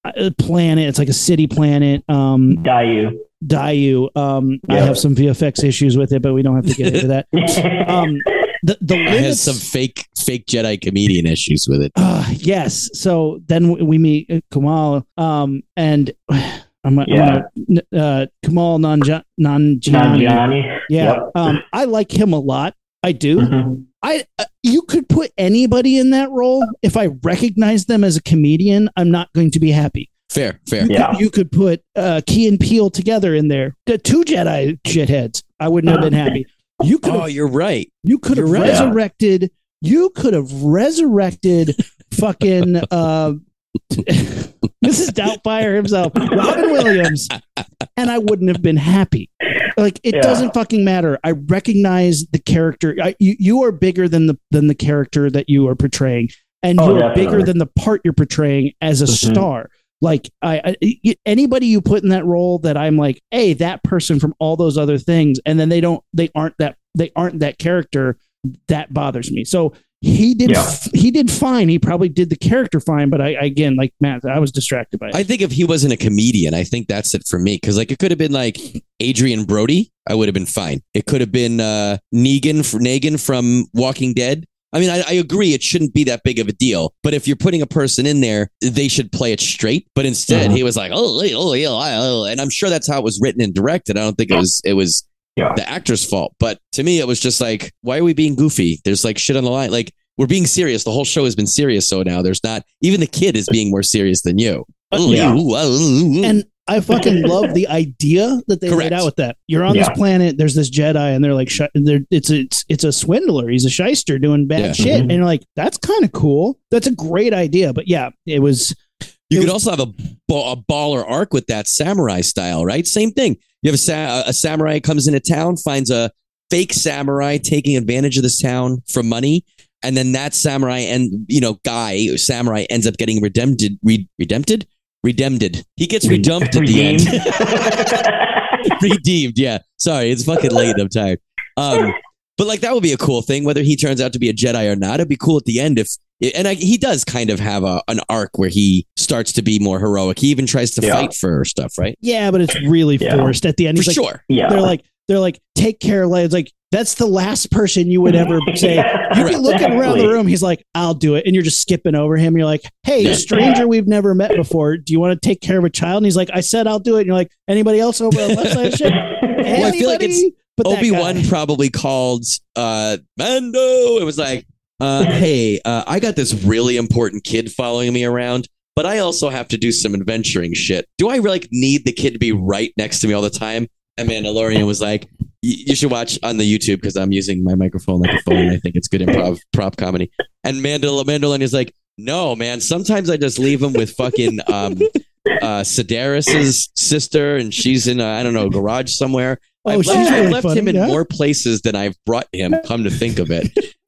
S1: uh, planet. It's like a city planet. Um,
S4: Daiyu.
S1: Daiyu. Um, I have some VFX issues with it, but we don't have to get into that. Um, the the
S2: I had
S1: limits.
S2: some fake fake Jedi comedian issues with it.
S1: Uh, yes. So then we- we meet uh, Kumail, um, and I'm, I'm
S4: Yeah.
S1: gonna uh, Kumail Nanja- Nanjiani.
S4: Nanjiani.
S1: Yeah,
S4: Yep.
S1: um, I like him a lot. I do.
S4: Mhm.
S1: I uh, you could put anybody in that role. If I recognize them as a comedian, I'm not going to be happy.
S2: Fair, fair.
S1: You,
S4: Yeah.
S1: could, you could put uh, Key and Peele together in there. The two Jedi shitheads. I wouldn't have been happy. You could.
S2: Oh, you're right.
S1: you could have
S2: right.
S1: resurrected. You could have resurrected fucking uh, Mrs. Doubtfire himself, Robin Williams, and I wouldn't have been happy. Like it
S4: Yeah.
S1: doesn't fucking matter. I recognize the character. I, you you are bigger than the than the character that you are portraying, and
S4: Oh,
S1: you're
S4: definitely.
S1: bigger than the part you're portraying as a
S4: Mhm.
S1: star. Like I, I anybody you put in that role that I'm like, hey, that person from all those other things, and then they don't, they aren't that, they aren't that character. That bothers me. So he did,
S4: Yeah.
S1: he did fine. He probably did the character fine, but I again, like Matt, I was distracted by it.
S2: I think if he wasn't a comedian, I think that's it for me. Because like it could have been like Adrien Brody, I would have been fine. It could have been uh, Negan, Negan from Walking Dead. I mean, I, I agree it shouldn't be that big of a deal. But if you're putting a person in there, they should play it straight. But instead,
S4: Mhm.
S2: he was like, oh, oh, oh, yeah, oh," and I'm sure that's how it was written and directed. I don't think it was it was
S4: Yeah.
S2: the actor's fault. But to me, it was just like, why are we being goofy? There's like shit on the line. Like we're being serious. The whole show has been serious. So now there's not even the kid is being more serious than you. Oh,
S4: Yeah.
S2: you, oh, oh, oh.
S1: and I fucking love the idea that they
S2: Correct.
S1: laid out with that. You're on
S4: Yeah.
S1: this planet. There's this Jedi, and they're like, sh- they're, it's a it's, it's a swindler. He's a shyster doing bad
S2: Yeah.
S1: shit,
S4: Mhm.
S1: and you're like, that's kind of cool. That's a great idea. But yeah, it was.
S2: You
S1: It
S2: could
S1: was-
S2: also have a, ba- a baller arc with that samurai style, right? Same thing. You have a, sa- a samurai comes into town, finds a fake samurai taking advantage of this town for money, and then that samurai and you know guy samurai ends up getting redempted, re- redempted, redeemed. He gets redumped at the end. redeemed. Yeah. Sorry, it's fucking late. I'm tired. Um, but like that would be a cool thing, whether he turns out to be a Jedi or not. It'd be cool at the end if, and I, he does kind of have a an arc where he starts to be more heroic. He even tries to
S4: Yeah.
S2: fight for stuff, right?
S1: Yeah, but it's really
S4: Yeah.
S1: forced at the end.
S2: For
S1: like,
S2: sure.
S4: yeah.
S1: they're like, they're like, take care. It's like that's the last person you would ever say.
S4: Yeah,
S1: You'd be looking around the room. He's like, I'll do it, and you're just skipping over him. You're like, Hey, stranger we've never met before. Do you want to take care of a child? And he's like, I said I'll do it. And you're like, anybody else over on the left side of shit?
S2: Well, I feel like it's Obi Wan probably called uh, Mando. It was like, uh, hey, uh, I got this really important kid following me around, but I also have to do some adventuring shit. Do I like need the kid to be right next to me all the time? And Mandalorian was like, you should watch on the YouTube because I'm using my microphone like a phone. I think it's good improv prop comedy. And Mandal- Mandalorian is like, no, man. Sometimes I just leave him with fucking um, uh, Sedaris's sister, and she's in a, I don't know garage somewhere.
S1: Oh,
S2: I've
S1: she's
S2: left, I've left
S1: funny,
S2: him in
S1: yeah.
S2: more places than I've brought him. Come to think of it,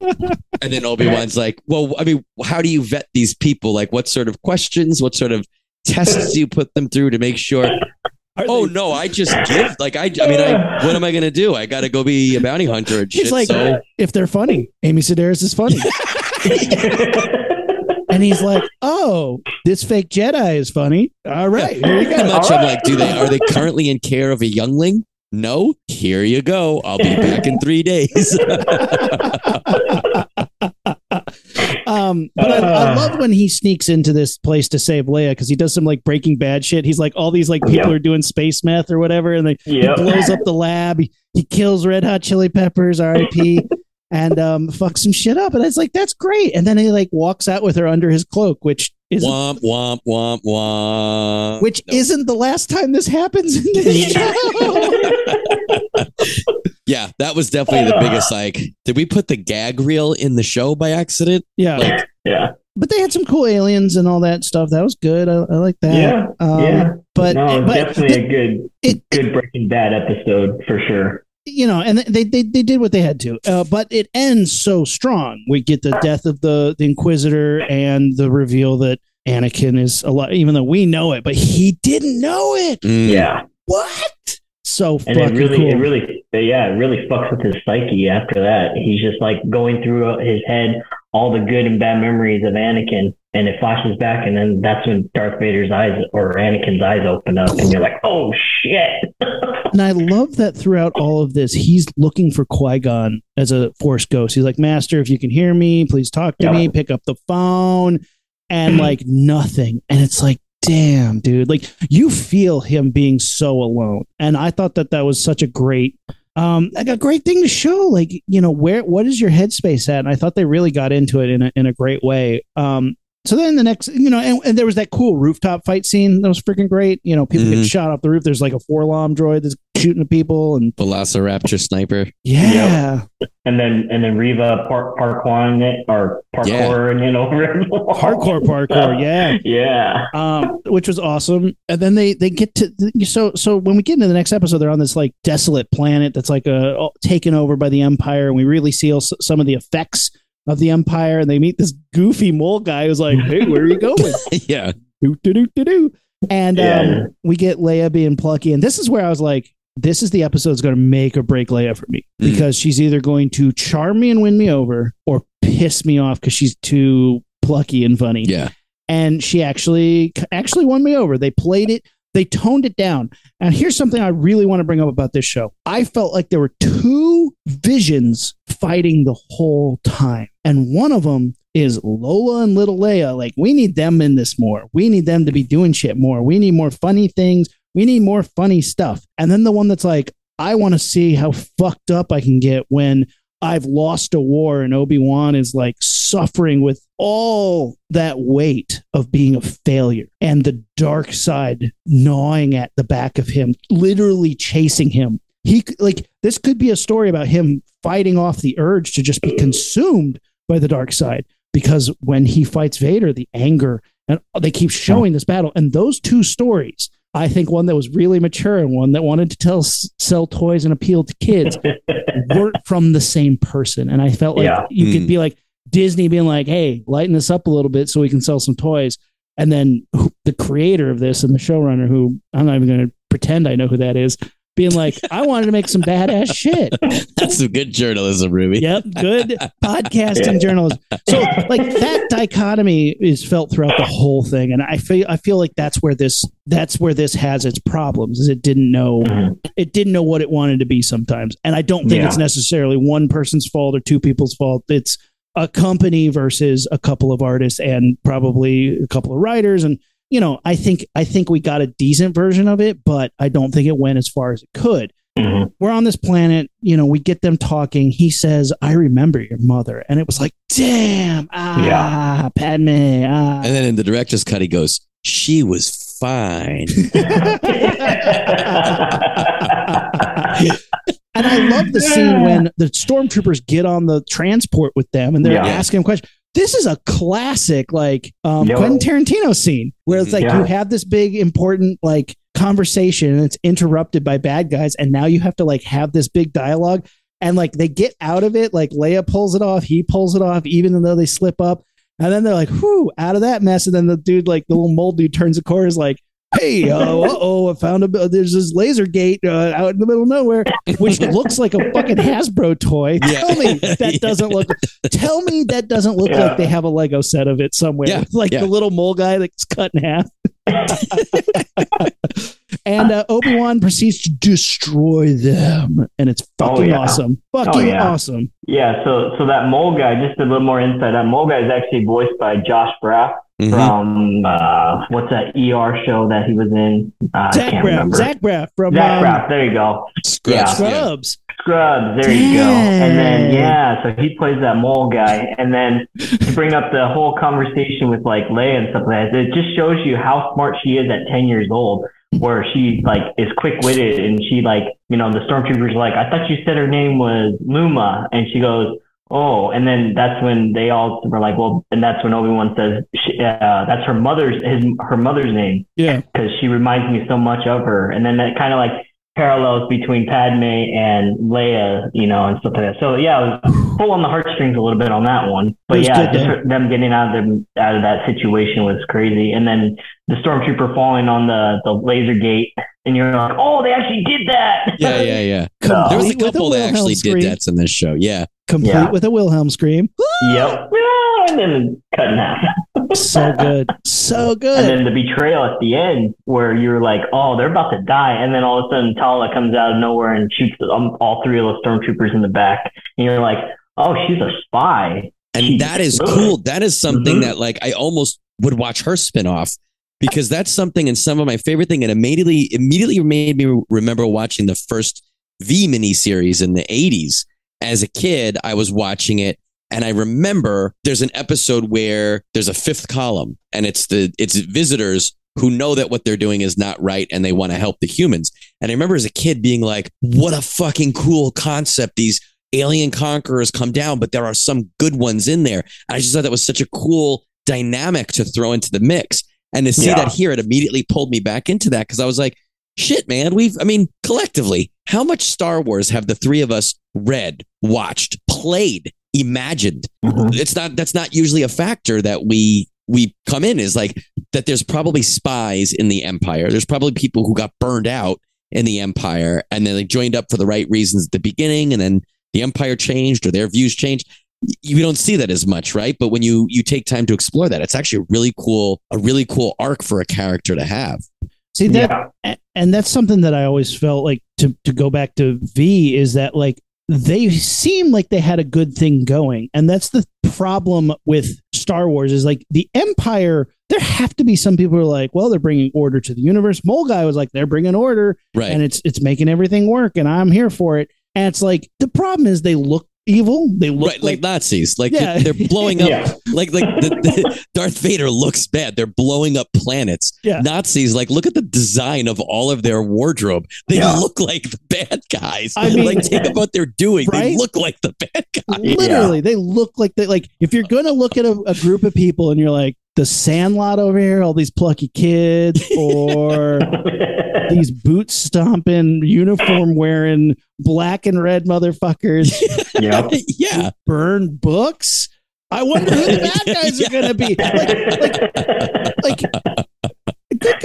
S2: and then Obi Wan's like, "Well, I mean, how do you vet these people? Like, what sort of questions? What sort of tests do you put them through to make sure?"
S1: Are
S2: Oh
S1: they-
S2: no, I just give. Like, I, I mean, I, what am I gonna do? I got to go be a bounty hunter and shit.
S1: He's like,
S2: so
S1: if they're funny, Amy Sedaris is funny. and he's like, oh, this fake Jedi is funny. All right, here you
S2: pretty
S1: go.
S2: much, I'm like, do they are they currently in care of a youngling? No. Here you go. I'll be back in three days.
S1: Um, but I, I love when he sneaks into this place to save Leia because he does some like Breaking Bad shit. He's like, all these like people
S4: Yeah.
S1: are doing space meth or whatever, and they, he blows up the lab. He, he kills Red Hot Chili Peppers, R.I.P. and um, fucks some shit up. And it's like that's great. And then he like walks out with her under his cloak, which is
S2: womp womp womp womp.
S1: which
S2: No.
S1: isn't the last time this happens in this show.
S2: Yeah, that was definitely the biggest. Like, did we put the gag reel in the show by accident?
S1: yeah,
S2: Like,
S4: yeah.
S1: but they had some cool aliens and all that stuff. That was good. I, I like that.
S4: Yeah.
S1: Um,
S4: yeah.
S1: But,
S4: no, it's
S1: but
S4: definitely a good,
S1: it,
S4: good Breaking Bad episode for sure.
S1: You know, and they, they they did what they had to. Uh, but it ends so strong. We get the death of the the Inquisitor and the reveal that Anakin is alive, even though we know it, but he didn't know it.
S2: mm,
S4: Yeah.
S1: What? So
S4: And it
S1: fucking
S4: really,
S1: cool.
S4: it really, yeah, it really fucks with his psyche after that. He's just like going through his head all the good and bad memories of Anakin, and it flashes back, and then that's when Darth Vader's eyes or Anakin's eyes open up, and you're like, oh shit.
S1: And I love that throughout all of this, he's looking for Qui Gon as a Force ghost. He's like, Master, if you can hear me, please talk to
S4: Yeah.
S1: me, pick up the phone, and like nothing. And it's like, damn, dude, like you feel him being so alone. And I thought that that was such a great. Um, like a great thing to show, like you know, where what is your headspace at? And I thought they really got into it in a in a great way. Um, so then the next, you know, and, and there was that cool rooftop fight scene that was freaking great. You know, people get
S2: Mhm.
S1: shot off the roof. There's like a Forlom droid that's shooting at people, and
S2: Velociraptor sniper.
S1: yeah,
S4: And then, and then Reva park parkouring it or parkouring it over the wall.
S1: hardcore parkour, yeah.
S4: Yeah.
S1: Um, which was awesome. And then they they get to so so when we get into the next episode, they're on this like desolate planet that's like a taken over by the Empire, and we really see some of the effects of the Empire. And they meet this goofy mole guy who's like, "Hey, where are you going?"
S2: yeah.
S1: do do do do do. And
S4: Yeah.
S1: um, we get Leia being plucky. And this is where I was like, this is the episode that's going to make or break Leia for me
S2: Mm.
S1: because she's either going to charm me and win me over or piss me off because she's too plucky and funny.
S2: Yeah.
S1: And she actually actually won me over. They played it, they toned it down. And here's something I really want to bring up about this show. I felt like there were two visions fighting the whole time. And one of them is Lola and little Leia. Like, we need them in this more. We need them to be doing shit more. We need more funny things. We need more funny stuff. And then the one that's like, I want to see how fucked up I can get when I've lost a war and Obi-Wan is like suffering with all that weight of being a failure and the dark side gnawing at the back of him, literally chasing him. He c- like this could be a story about him fighting off the urge to just be consumed by the dark side because when he fights Vader, the anger and they keep showing this battle and those two stories I think one that was really mature and one that wanted to tell sell toys and appeal to kids weren't from the same person. And I felt like
S4: Yeah.
S1: you could
S2: Mm.
S1: be like Disney being like, hey, lighten this up a little bit so we can sell some toys. And then who- the creator of this and the showrunner, who I'm not even going to pretend I know who that is, being like, I wanted to make some badass shit.
S2: That's some good journalism, Ruby.
S1: Yep, good podcasting journalism. So like that dichotomy is felt throughout the whole thing, and I feel I feel like that's where this that's where this has its problems. Is it didn't know
S4: Mhm.
S1: it didn't know what it wanted to be sometimes, and I don't think
S4: Yeah.
S1: it's necessarily one person's fault or two people's fault. It's a company versus a couple of artists and probably a couple of writers. And you know i think i think we got a decent version of it but i don't think it went as far as it could.
S4: Mhm.
S1: we're on this planet you know we get them talking. He says i remember your mother. And it was like damn ah padme ah.
S2: And then in the director's cut, he goes, "She was fine."
S1: and I love the scene when the stormtroopers get on the transport with them and they're
S4: Yeah.
S1: asking questions. This is a classic, like um,
S4: Yep.
S1: Quentin Tarantino scene where it's like
S4: Yeah.
S1: you have this big important like conversation and it's interrupted by bad guys, and now you have to like have this big dialogue and like they get out of it. Like Leia pulls it off, he pulls it off, even though they slip up, and then they're like, "Whew!" out of that mess. And then the dude, like the little mold dude, turns the corner, is like. Hey, uh oh! I found a there's this laser gate uh, out in the middle of nowhere, which looks like a fucking Hasbro toy.
S2: Yeah.
S1: Tell me that doesn't look. Tell me that doesn't look
S4: Yeah.
S1: like they have a Lego set of it somewhere.
S2: Yeah,
S1: like
S2: yeah.
S1: the little mole guy that's cut in half. and uh, Obi Wan proceeds to destroy them, and it's
S4: Oh,
S1: fucking
S4: yeah.
S1: awesome. Fucking
S4: yeah.
S1: awesome.
S4: Yeah, so so that mole guy, just a little more insight. That mole guy is actually voiced by Josh Braff
S2: Mhm.
S4: from uh, what's that ER show that he was in? Uh, I
S1: Zach
S4: can't
S1: Braff.
S4: remember.
S1: Zach Braff from
S4: Zach
S1: um,
S4: Braff. There you go.
S2: Scrubs,
S4: Yeah.
S2: yeah.
S1: Scrubs.
S4: Scrubs. There you go. And then yeah, so he plays that mole guy. And then to bring up the whole conversation with like Leia and stuff like that, it just shows you how smart she is at ten years old. Where she like is quick witted and she like you know the stormtroopers are like I thought you said her name was Luma and she goes oh and then that's when they all were like well and that's when Obi Wan says she, uh, that's her mother's his her mother's name
S1: Yeah.
S4: because she reminds me so much of her. And then that kind of like parallels between Padme and Leia, you know, and stuff like that. So yeah, it was pull on the heartstrings a little bit on that one. But yeah,
S1: good,
S4: just them getting out of them out of that situation was crazy. And then the stormtrooper falling on the the laser gate, and you're like, oh, they actually did that.
S2: Yeah, yeah, yeah.
S4: So-
S2: There was a
S1: Complete with
S2: couple that
S1: Wilhelm
S2: actually did
S1: scream.
S2: that in this show. Yeah.
S1: Complete
S4: Yeah.
S1: with a Wilhelm scream.
S4: Yep. And then cut in half.
S1: So good. So good.
S4: And then the betrayal at the end, where you're like, oh, they're about to die. And then all of a sudden, Tala comes out of nowhere and shoots all three of those stormtroopers in the back. And you're like, oh, she's a spy.
S2: And
S4: Jeez.
S2: that is
S4: Ugh.
S2: cool. That is something
S4: Mhm.
S2: that like I almost would watch her spin off because that's something and some of my favorite thing. And immediately immediately made me remember watching the first V miniseries in the 80s. As a kid, I was watching it and I remember there's an episode where there's a fifth column and it's the it's visitors who know that what they're doing is not right and they want to help the humans. And I remember as a kid being like, what a fucking cool concept. These alien conquerors come down, but there are some good ones in there. And I just thought that was such a cool dynamic to throw into the mix. And to see
S4: Yeah.
S2: that here, it immediately pulled me back into that because I was like, shit, man, we've, I mean, collectively, how much Star Wars have the three of us read, watched, played, imagined?
S4: Mhm.
S2: It's not, that's not usually a factor that we we come in is like that there's probably spies in the empire. There's probably people who got burned out in the empire and then they joined up for the right reasons at the beginning and then the empire changed or their views changed. You don't see that as much, right? But when you you take time to explore that, it's actually a really cool a really cool arc for a character to have.
S1: See that,
S4: Yeah.
S1: and that's something that I always felt like to to go back to V is that like they seem like they had a good thing going, and that's the problem with Star Wars is like the Empire. There have to be some people who are like, well, they're bringing order to the universe. Mole guy was like, they're bringing order,
S2: Right.
S1: and it's it's making everything work, and I'm here for it. And it's like the problem is they look evil. They look
S2: right, like, Nazis. Like
S1: Yeah.
S2: they're blowing up
S4: Yeah.
S2: like like the, the Darth Vader looks bad. They're blowing up planets.
S1: Yeah.
S2: Nazis, like look at the design of all of their wardrobe. They
S4: Yeah.
S2: look like the bad guys.
S1: I mean-
S2: like think about what they're doing. They look like the bad guys.
S1: literally they look like they like if you're gonna look at a, a group of people and you're like the sandlot over here all these plucky kids or these boot stomping uniform wearing black and red motherfuckers
S4: yep.
S2: yeah.
S1: burn books i wonder who the bad guys are gonna be like like good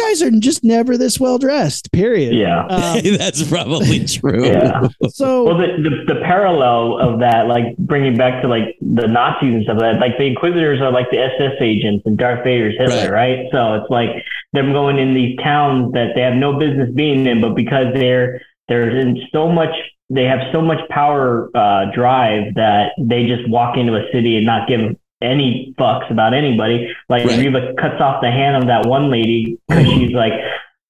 S1: guys are just never this well dressed period
S4: yeah.
S1: um,
S2: That's probably true.
S4: Yeah.
S1: so
S4: Well, the, the the parallel of that, like bringing back to like the Nazis and stuff like that, like the Inquisitors are like the SS agents and Darth Vader's Hitler, right? So it's like them going in these towns that they have no business being in, but because they're they're in so much, they have so much power uh, drive that they just walk into a city and not give any fucks about anybody. Like
S2: Right.
S4: Reva cuts off the hand of that one lady because she's like,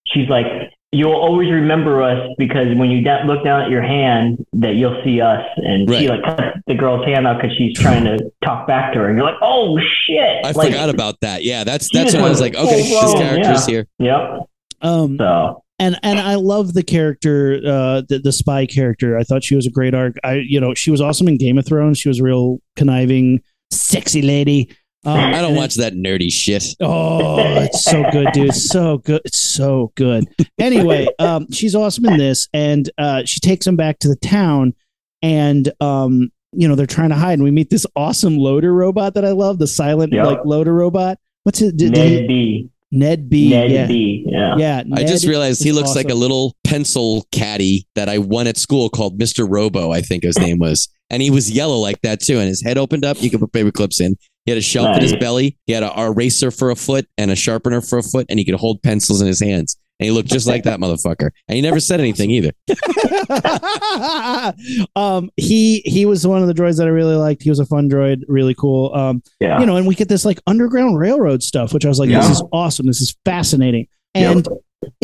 S4: she's like, you'll always remember us because when you da- look down at your hand, that you'll see us. And she like cuts the girl's hand out because she's trying to talk back to her, and you're like, oh shit!
S2: I
S4: like,
S2: forgot about that. Yeah, that's that's when I was like, okay, this character's
S4: yeah.
S2: here.
S4: Yep.
S1: um
S4: So
S1: and and I love the character, uh, the, the spy character. I thought she was a great arc. I, you know, she was awesome in Game of Thrones. She was real conniving, sexy lady. Um,
S2: I don't
S1: and
S2: watch that nerdy shit.
S1: Oh, it's so good, dude. So good. It's so good. Anyway, um, she's awesome in this, and uh, she takes him back to the town, and um, you know they're trying to hide, and we meet this awesome loader robot that I love, the silent
S4: Yep.
S1: like loader robot. What's it? Did,
S4: Ned
S1: did he-
S4: B.
S1: Ned B.
S4: Ned
S1: yeah.
S4: B. Yeah.
S1: Yeah,
S2: I just realized he
S1: is
S2: looks like a little pencil caddy that I won at school called Mr. Robo, I think his name was. And he was yellow like that too. And his head opened up. You could put paper clips in. He had a shelf in his belly. He had a eraser for a foot and a sharpener for a foot. And he could hold pencils in his hands. And he looked just like that motherfucker. And he never said anything either.
S1: um, he he was one of the droids that I really liked. He was a fun droid, really cool. Um,
S4: Yeah.
S1: you know, and we get this like underground railroad stuff, which I was like, this is awesome. This is fascinating.
S4: Yep.
S1: And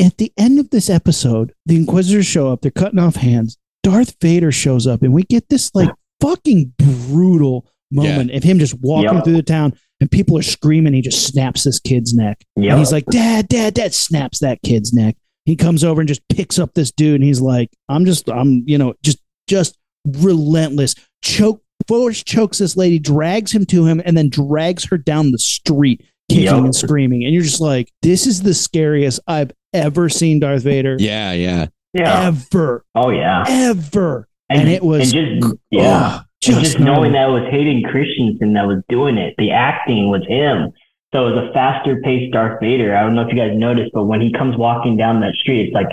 S1: at the end of this episode, the Inquisitors show up. They're cutting off hands. Darth Vader shows up, and we get this like fucking brutal moment of him just walking
S4: Yep.
S1: through the town, and people are screaming. He just snaps this kid's neck, and he's like, "Dad, Dad, Dad!" Snaps that kid's neck. He comes over and just picks up this dude, and he's like, "I'm just, I'm, you know, just, just relentless." Choke, force chokes this lady, drags him to him, and then drags her down the street, kicking
S4: Yep.
S1: and screaming. And you're just like, "This is the scariest I've ever seen Darth Vader,
S2: Yeah, yeah.
S4: Yeah.
S1: ever,
S4: Oh yeah.
S1: ever." And it was-
S4: and just yeah.
S1: Oh,
S4: And just knowing that it was Hayden Christensen that was doing it, the acting was him. So it was a faster paced Darth Vader. I don't know if you guys noticed, but when he comes walking down that street, it's like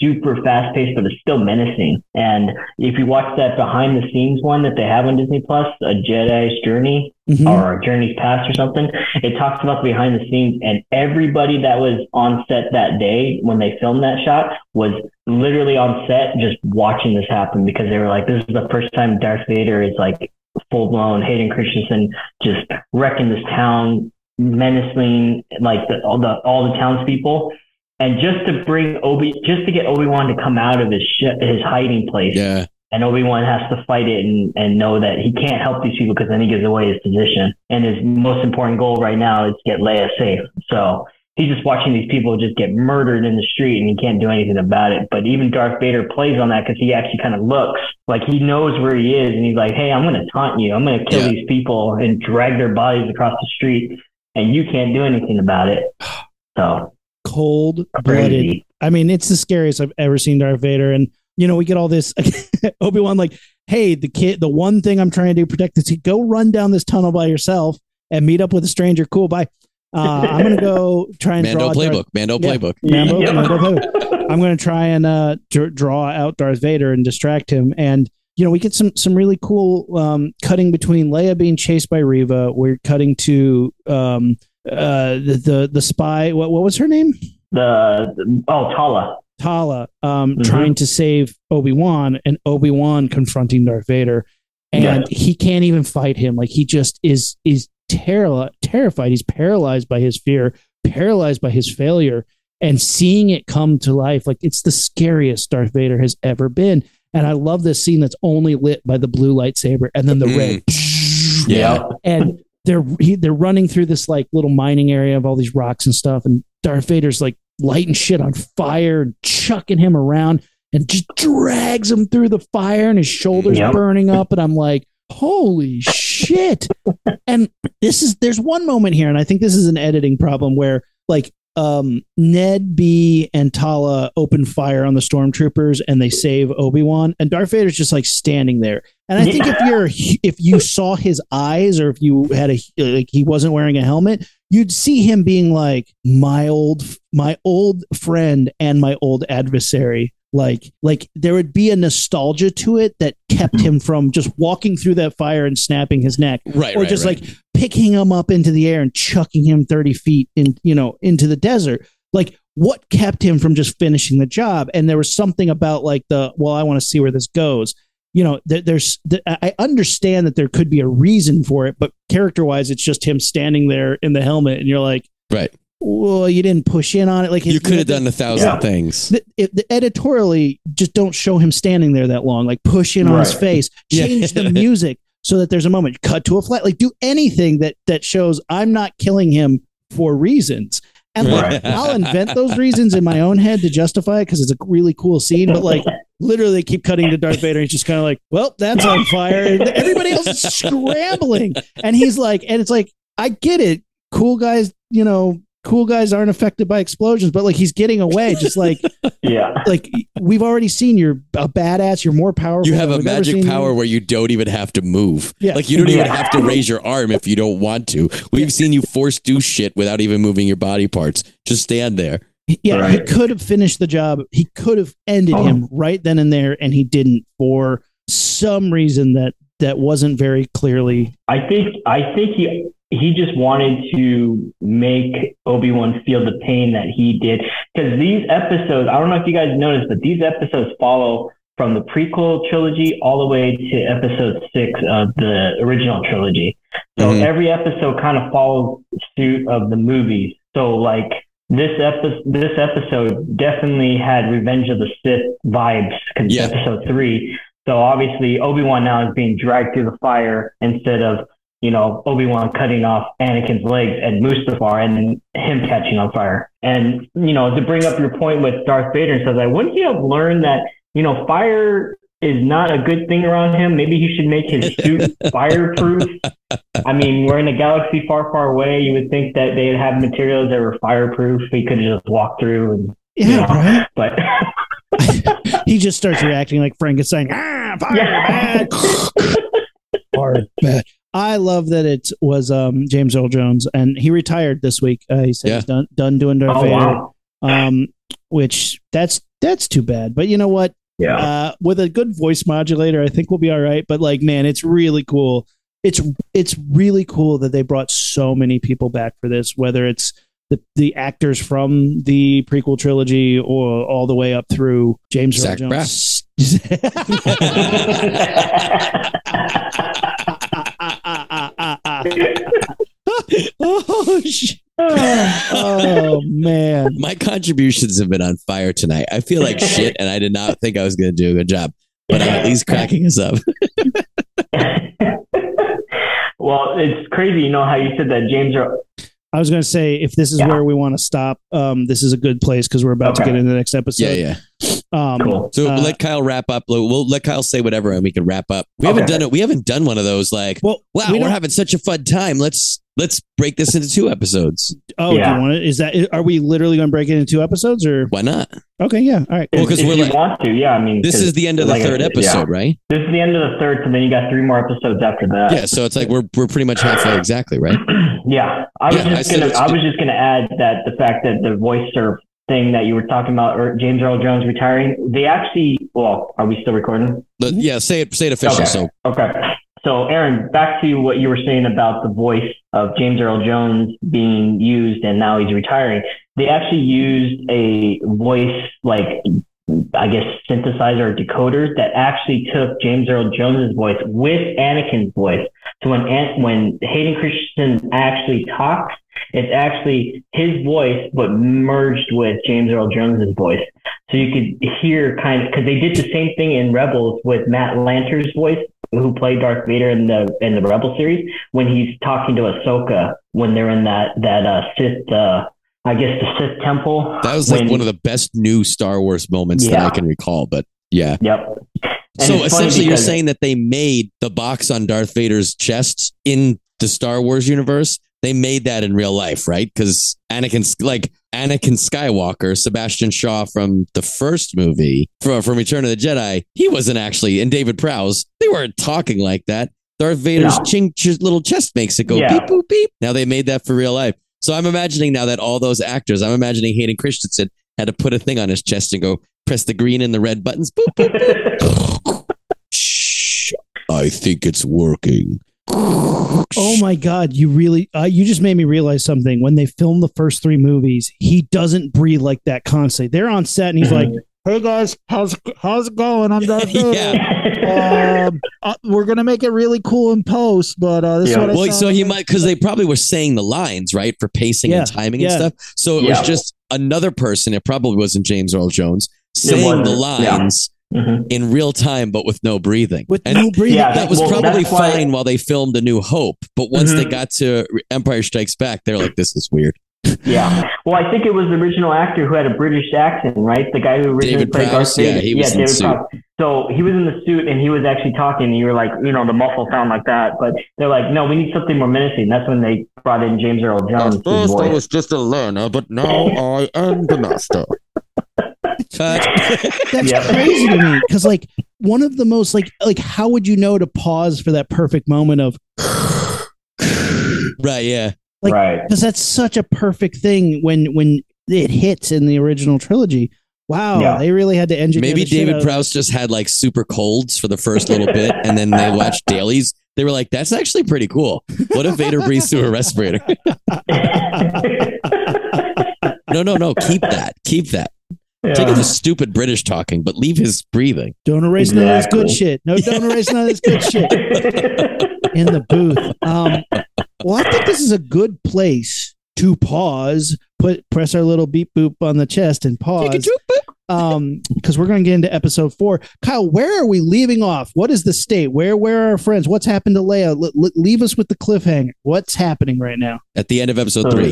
S4: super fast paced, but it's still menacing. And if you watch that behind the scenes one that they have on Disney Plus, a Jedi's Journey
S1: mhm.
S4: or a Journey's Past or something, it talks about the behind the scenes and everybody that was on set that day when they filmed that shot was literally on set just watching this happen because they were like, this is the first time Darth Vader is like full blown Hayden Christensen just wrecking this town, menacing like the, all the all the townspeople. And just to bring Obi, just to get Obi Wan to come out of his sh- his hiding place,
S2: Yeah.
S4: and Obi Wan has to fight it and, and know that he can't help these people because then he gives away his position. And his most important goal right now is to get Leia safe. So he's just watching these people just get murdered in the street and he can't do anything about it. But even Darth Vader plays on that because he actually kind of looks like he knows where he is and he's like, hey, I'm going to taunt you. I'm going to kill
S2: Yeah.
S4: these people and drag their bodies across the street and you can't do anything about it. So
S1: cold blooded. I mean, it's the scariest I've ever seen Darth Vader. And you know, we get all this Obi Wan like, hey, the kid, the one thing I'm trying to do protect this kid. Go run down this tunnel by yourself and meet up with a stranger. Cool, bye. Uh, I'm gonna go try and
S2: Mando
S1: draw Darth-
S2: playbook. Mando
S1: Yeah.
S2: playbook.
S1: Mando-
S4: Yep.
S1: Mando playbook. I'm going to try and uh, dr- draw out Darth Vader and distract him. And you know, we get some some really cool um, cutting between Leia being chased by Reva. We're cutting to um, uh, the, the the spy. What what was her name?
S4: The oh Tala.
S1: Tala, um,
S4: Mhm.
S1: trying to save Obi Wan, and Obi Wan confronting Darth Vader, and
S4: Yeah.
S1: he can't even fight him. Like he just is is terri- terrified. He's paralyzed by his fear, paralyzed by his failure, and seeing it come to life. Like it's the scariest Darth Vader has ever been. And I love this scene that's only lit by the blue lightsaber and then the
S2: Mm.
S1: red.
S2: Yeah.
S1: And they're he, they're running through this like little mining area of all these rocks and stuff, and Darth Vader's like lighting shit on fire and chucking him around and just drags him through the fire and his shoulders
S4: Yep.
S1: burning up. And I'm like, holy shit. and this is there's one moment here, and I think this is an editing problem where like um Ned B and Tala open fire on the stormtroopers and they save Obi-Wan and Darth Vader's just like standing there. And I think if you're if you saw his eyes or if you had a like he wasn't wearing a helmet, you'd see him being like my old my old friend and my old adversary. Like like there would be a nostalgia to it that kept him from just walking through that fire and snapping his neck
S2: Right.
S1: or
S2: right,
S1: just
S2: right.
S1: like picking him up into the air and chucking him 30 feet in you know into the desert like what kept him from just finishing the job and there was something about like the well i want to see where this goes you know there, there's th- i understand that there could be a reason for it but character wise it's just him standing there in the helmet and you're like
S2: Right.
S1: Well you didn't push in on it like
S2: You could have done a thousand
S4: Yeah.
S2: things.
S1: the, it, the editorially just don't show him standing there that long like push in on his
S4: Right.
S1: face
S2: Yeah.
S1: change the music so that there's a moment cut to a flat like do anything that that shows i'm not killing him for reasons and like
S4: Right.
S1: i'll invent those reasons in my own head to justify it because it's a really cool scene but like literally they keep cutting to darth vader and he's just kind of like well that's on fire and everybody else is scrambling and he's like and it's like i get it cool guys you know cool guys aren't affected by explosions but like he's getting away just like
S4: Yeah.
S1: like we've already seen you're a badass. You're more powerful.
S2: You have
S1: than
S2: a
S1: we've
S2: magic
S1: seen you.
S2: power where you don't even have to move.
S1: Yeah.
S2: Like you don't even
S4: Yeah.
S2: have to raise your arm if you don't want to. We've seen you force do shit without even moving your body parts. Just stand there.
S1: Yeah, he could have finished the job. He could have ended
S4: Oh.
S1: him right then and there, and he didn't for some reason that that wasn't very clearly.
S4: I think I think he he just wanted to make Obi Wan feel the pain that he did because these episodes. I don't know if you guys noticed, but these episodes follow from the prequel trilogy all the way to episode six of the original trilogy. So
S2: Mhm.
S4: every episode kind of follows suit of the movies. So like this episode, this episode definitely had Revenge of the Sith vibes. Cause
S2: Yeah.
S4: episode three. So obviously Obi Wan now is being dragged through the fire instead of you know Obi Wan cutting off Anakin's legs and Mustafar and him catching on fire. And you know to bring up your point with Darth Vader and stuff like, wouldn't he have learned that you know fire is not a good thing around him? Maybe he should make his suit fireproof. I mean, we're in a galaxy far, far away. You would think that they'd have materials that were fireproof. He could just walk through and
S1: Yeah,
S4: Yeah.
S1: right.
S4: but
S1: He just starts reacting like Frankenstein. Ah, fire,
S4: Yeah.
S1: Bad. Fire, bad. I love that it was um, James Earl Jones, and he retired this week. Uh, he said
S2: Yeah.
S1: he's done done doing Darth
S4: oh
S1: Vader,
S4: wow,
S1: um, which that's that's too bad. But you know what?
S4: yeah.
S1: uh, with a good voice modulator, I think we'll be all right. But like, man, it's really cool. It's it's really cool that they brought so many people back for this, whether it's the the actors from the prequel trilogy or all the way up through James Earl Jones. oh, sh- oh man.
S2: My contributions have been on fire tonight. I feel like shit, and I did not think I was going to do a good job, but I'm at least cracking us up.
S4: well, it's crazy, you know how you said that James Earl.
S1: I was going to say if this is
S4: Yeah.
S1: where we want to stop, um, this is a good place because we're about to get into the next episode.
S2: Yeah, yeah.
S1: Um,
S4: Cool.
S2: So
S1: Uh,
S2: let Kyle wrap up. We'll we'll let Kyle say whatever, and we can wrap up. We haven't done it. We haven't done one of those. Like,
S1: Well,
S2: wow,
S1: we
S2: we're having such a fun time. Let's let's break this into two episodes.
S1: Oh, do you want to? Is that? Are we literally going to break it into two episodes or?
S2: Why not?
S1: Okay, yeah, all right.
S2: Well,
S4: If,
S2: 'cause
S4: if
S2: we're
S4: you
S2: like-
S4: want to, yeah. I mean,
S2: this is the end of the
S4: like
S2: third
S4: said,
S2: episode,
S4: yeah.
S2: right?
S4: This is the end of the third, so then you got three more episodes after that.
S2: Yeah. So it's like we're we're pretty much halfway exactly, right?
S4: yeah, I was
S2: Yeah,
S4: just
S2: said
S4: gonna. I was just gonna add that the fact that the voice surf thing that you were talking about, or James Earl Jones retiring, they actually. Well, are we still recording?
S2: But yeah, say it say it official.
S4: Okay.
S2: So
S4: Okay. So, Aaron, back to what you were saying about the voice of James Earl Jones being used and now he's retiring. They actually used a voice, like, I guess, synthesizer decoder that actually took James Earl Jones's voice with Anakin's voice. So when when Hayden Christensen actually talks, it's actually his voice, but merged with James Earl Jones's voice. So you could hear kind of because they did the same thing in Rebels with Matt Lanter's voice, who played Darth Vader in the in the Rebel series, when he's talking to Ahsoka when they're in that that uh, Sith, uh, I guess the Sith temple.
S2: that was like
S4: when-
S2: one of the best new Star Wars moments that I can recall. But yeah.
S4: Yep. And
S2: so essentially, you're saying that they made the box on Darth Vader's chest in the Star Wars universe. They made that in real life, right? Because Anakin, like Anakin Skywalker, Sebastian Shaw from the first movie, from, from Return of the Jedi, he wasn't actually, and David Prowse, they weren't talking like that. Darth Vader's
S4: No.
S2: ching, ch- little chest makes it go
S4: Yeah.
S2: beep, boop, beep. Now they made that for real life. So I'm imagining now that all those actors, I'm imagining Hayden Christensen had to put a thing on his chest and go press the green and the red buttons. Boop, boop, Shh. I think it's working.
S1: Oh my God! You really, uh, you just made me realize something. When they filmed the first three movies, he doesn't breathe like that constantly. They're on set, and he's like, "Hey guys, how's how's it going? I'm Darth Vader.
S2: Yeah.
S1: um, uh, we're gonna make it really cool in post, but uh, this
S4: Yeah.
S1: is what I
S2: Well,
S1: saw
S2: so he
S1: the-
S2: might because they probably were saying the lines right for pacing
S1: Yeah,
S2: and timing
S1: yeah.
S2: and stuff. So it
S4: Yeah.
S2: was just another person. It probably wasn't James Earl Jones saying the
S4: wasn't, yeah.
S2: lines
S4: Mhm.
S2: in real time, but with no breathing.
S1: with
S2: and
S1: no breathing.
S4: Yeah,
S2: that was
S4: Well,
S2: probably
S4: that's why-
S2: fine while they filmed A New Hope, but once they
S4: Mhm.
S2: got to Empire Strikes Back, they're like, "This is weird."
S4: Yeah. Well, I think it was the original actor who had a British accent, right? The guy who originally
S2: David
S4: played
S2: Prowse?
S4: Darth Vader.
S2: Yeah, he was in the suit.
S4: Prowse. So he was in the suit and he was actually talking. And you were like, you know, the muffle sound like that. But they're like, no, we need something more menacing. That's when they brought in James Earl Jones' voice.
S2: just a learner, but now I am the master. Cut.
S1: That's
S4: Yeah.
S1: crazy to me because like one of the most like like how would you know to pause for that perfect moment of
S2: right? Yeah.
S1: Like-
S4: right.
S1: because that's such a perfect thing when when it hits in the original trilogy. Wow,
S4: Yeah.
S1: they really had to engineer.
S2: Maybe
S1: the shit
S2: David
S1: out
S2: Prowse just had like super colds for the first little bit, and then they watched dailies. They were like, "That's actually pretty cool." What if Vader breathes through a respirator? No, no, no. Keep that. Keep that. Take
S4: Yeah.
S2: the stupid British talking, but leave his breathing.
S1: Don't erase none of this good shit. No, don't erase none of this good shit in the booth. Um, well, I think this is a good place to pause. Put press our little beep boop on the chest and pause. Um, because we're going to get into episode four. Kyle, where are we leaving off? What is the state? Where where are our friends? What's happened to Leia? L- l- leave us with the cliffhanger. What's happening right now?
S2: At the end of episode
S4: So-
S2: three,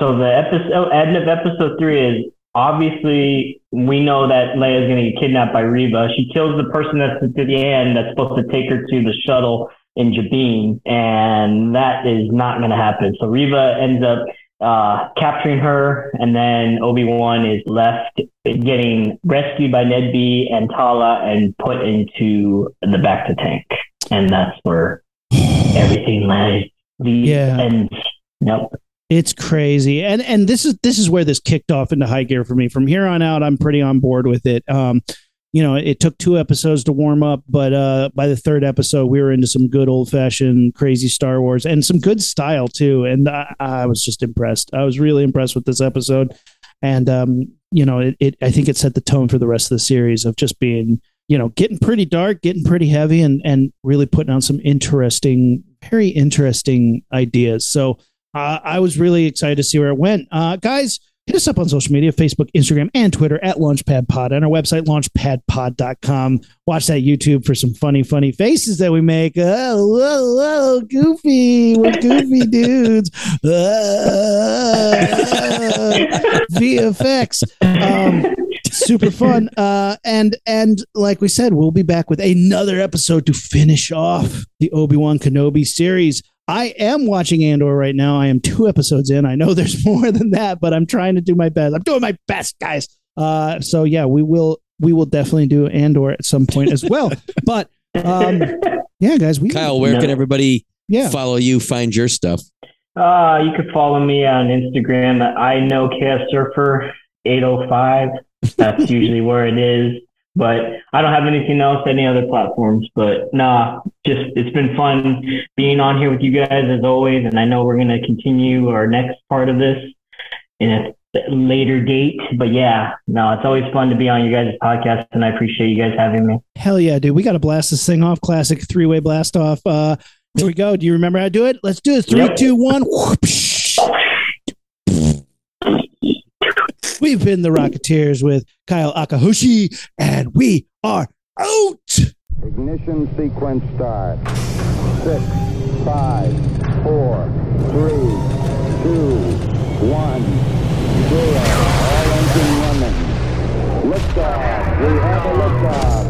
S4: So the episode end of episode three is obviously we know that Leia is going to get kidnapped by Reva. She kills the person that's at the end that's supposed to take her to the shuttle in Jabiim, and that is not going to happen. So Reva ends up uh, capturing her, and then Obi Wan is left getting rescued by Ned B and Tala and put into the bacta tank, and that's where everything lies. The
S1: Yeah.
S4: ends. Yep.
S1: It's crazy, and and this is this is where this kicked off into high gear for me. From here on out, I'm pretty on board with it. Um, you know, it took two episodes to warm up, but uh, by the third episode, we were into some good old fashioned crazy Star Wars and some good style too. And I, I was just impressed. I was really impressed with this episode, and um, you know, it, it I think it set the tone for the rest of the series of just being you know getting pretty dark, getting pretty heavy, and and really putting on some interesting, very interesting ideas. So uh, I was really excited to see where it went. Uh, guys, hit us up on social media Facebook, Instagram, and Twitter at Launchpad Pod and our website, launchpadpod.com. Watch that YouTube for some funny, funny faces that we make. Oh, whoa, whoa, goofy. We're goofy dudes. Uh, VFX. Um, super fun. Uh, and and like we said, we'll be back with another episode to finish off the Obi Wan Kenobi series. I am watching Andor right now. I am two episodes in. I know there's more than that, but I'm trying to do my best. I'm doing my best, guys. Uh, so yeah, we will we will definitely do Andor at some point as well. but um, yeah, guys, we
S2: Kyle, where
S4: No.
S2: can everybody
S1: yeah.
S2: follow you, find your stuff?
S4: Uh, you can follow me on Instagram at I know KS Surfer 805. That's usually where it is. But I don't have anything else, any other platforms. But nah, just it's been fun being on here with you guys as always. And I know we're gonna continue our next part of this in a later date. But yeah, no, it's always fun to be on you guys' podcast, and I appreciate you guys having me.
S1: Hell yeah, dude. We got to blast this thing off. Classic three way blast off. Uh, here we go. Do you remember how to do it? Let's do it. Three,
S4: Yep.
S1: two, one. We've been the Rocketeers with Kyle Akahoshi, and we are out.
S3: Ignition sequence start. Six, five, four, three, two, one, zero. All engine running. Liftoff. We have a liftoff.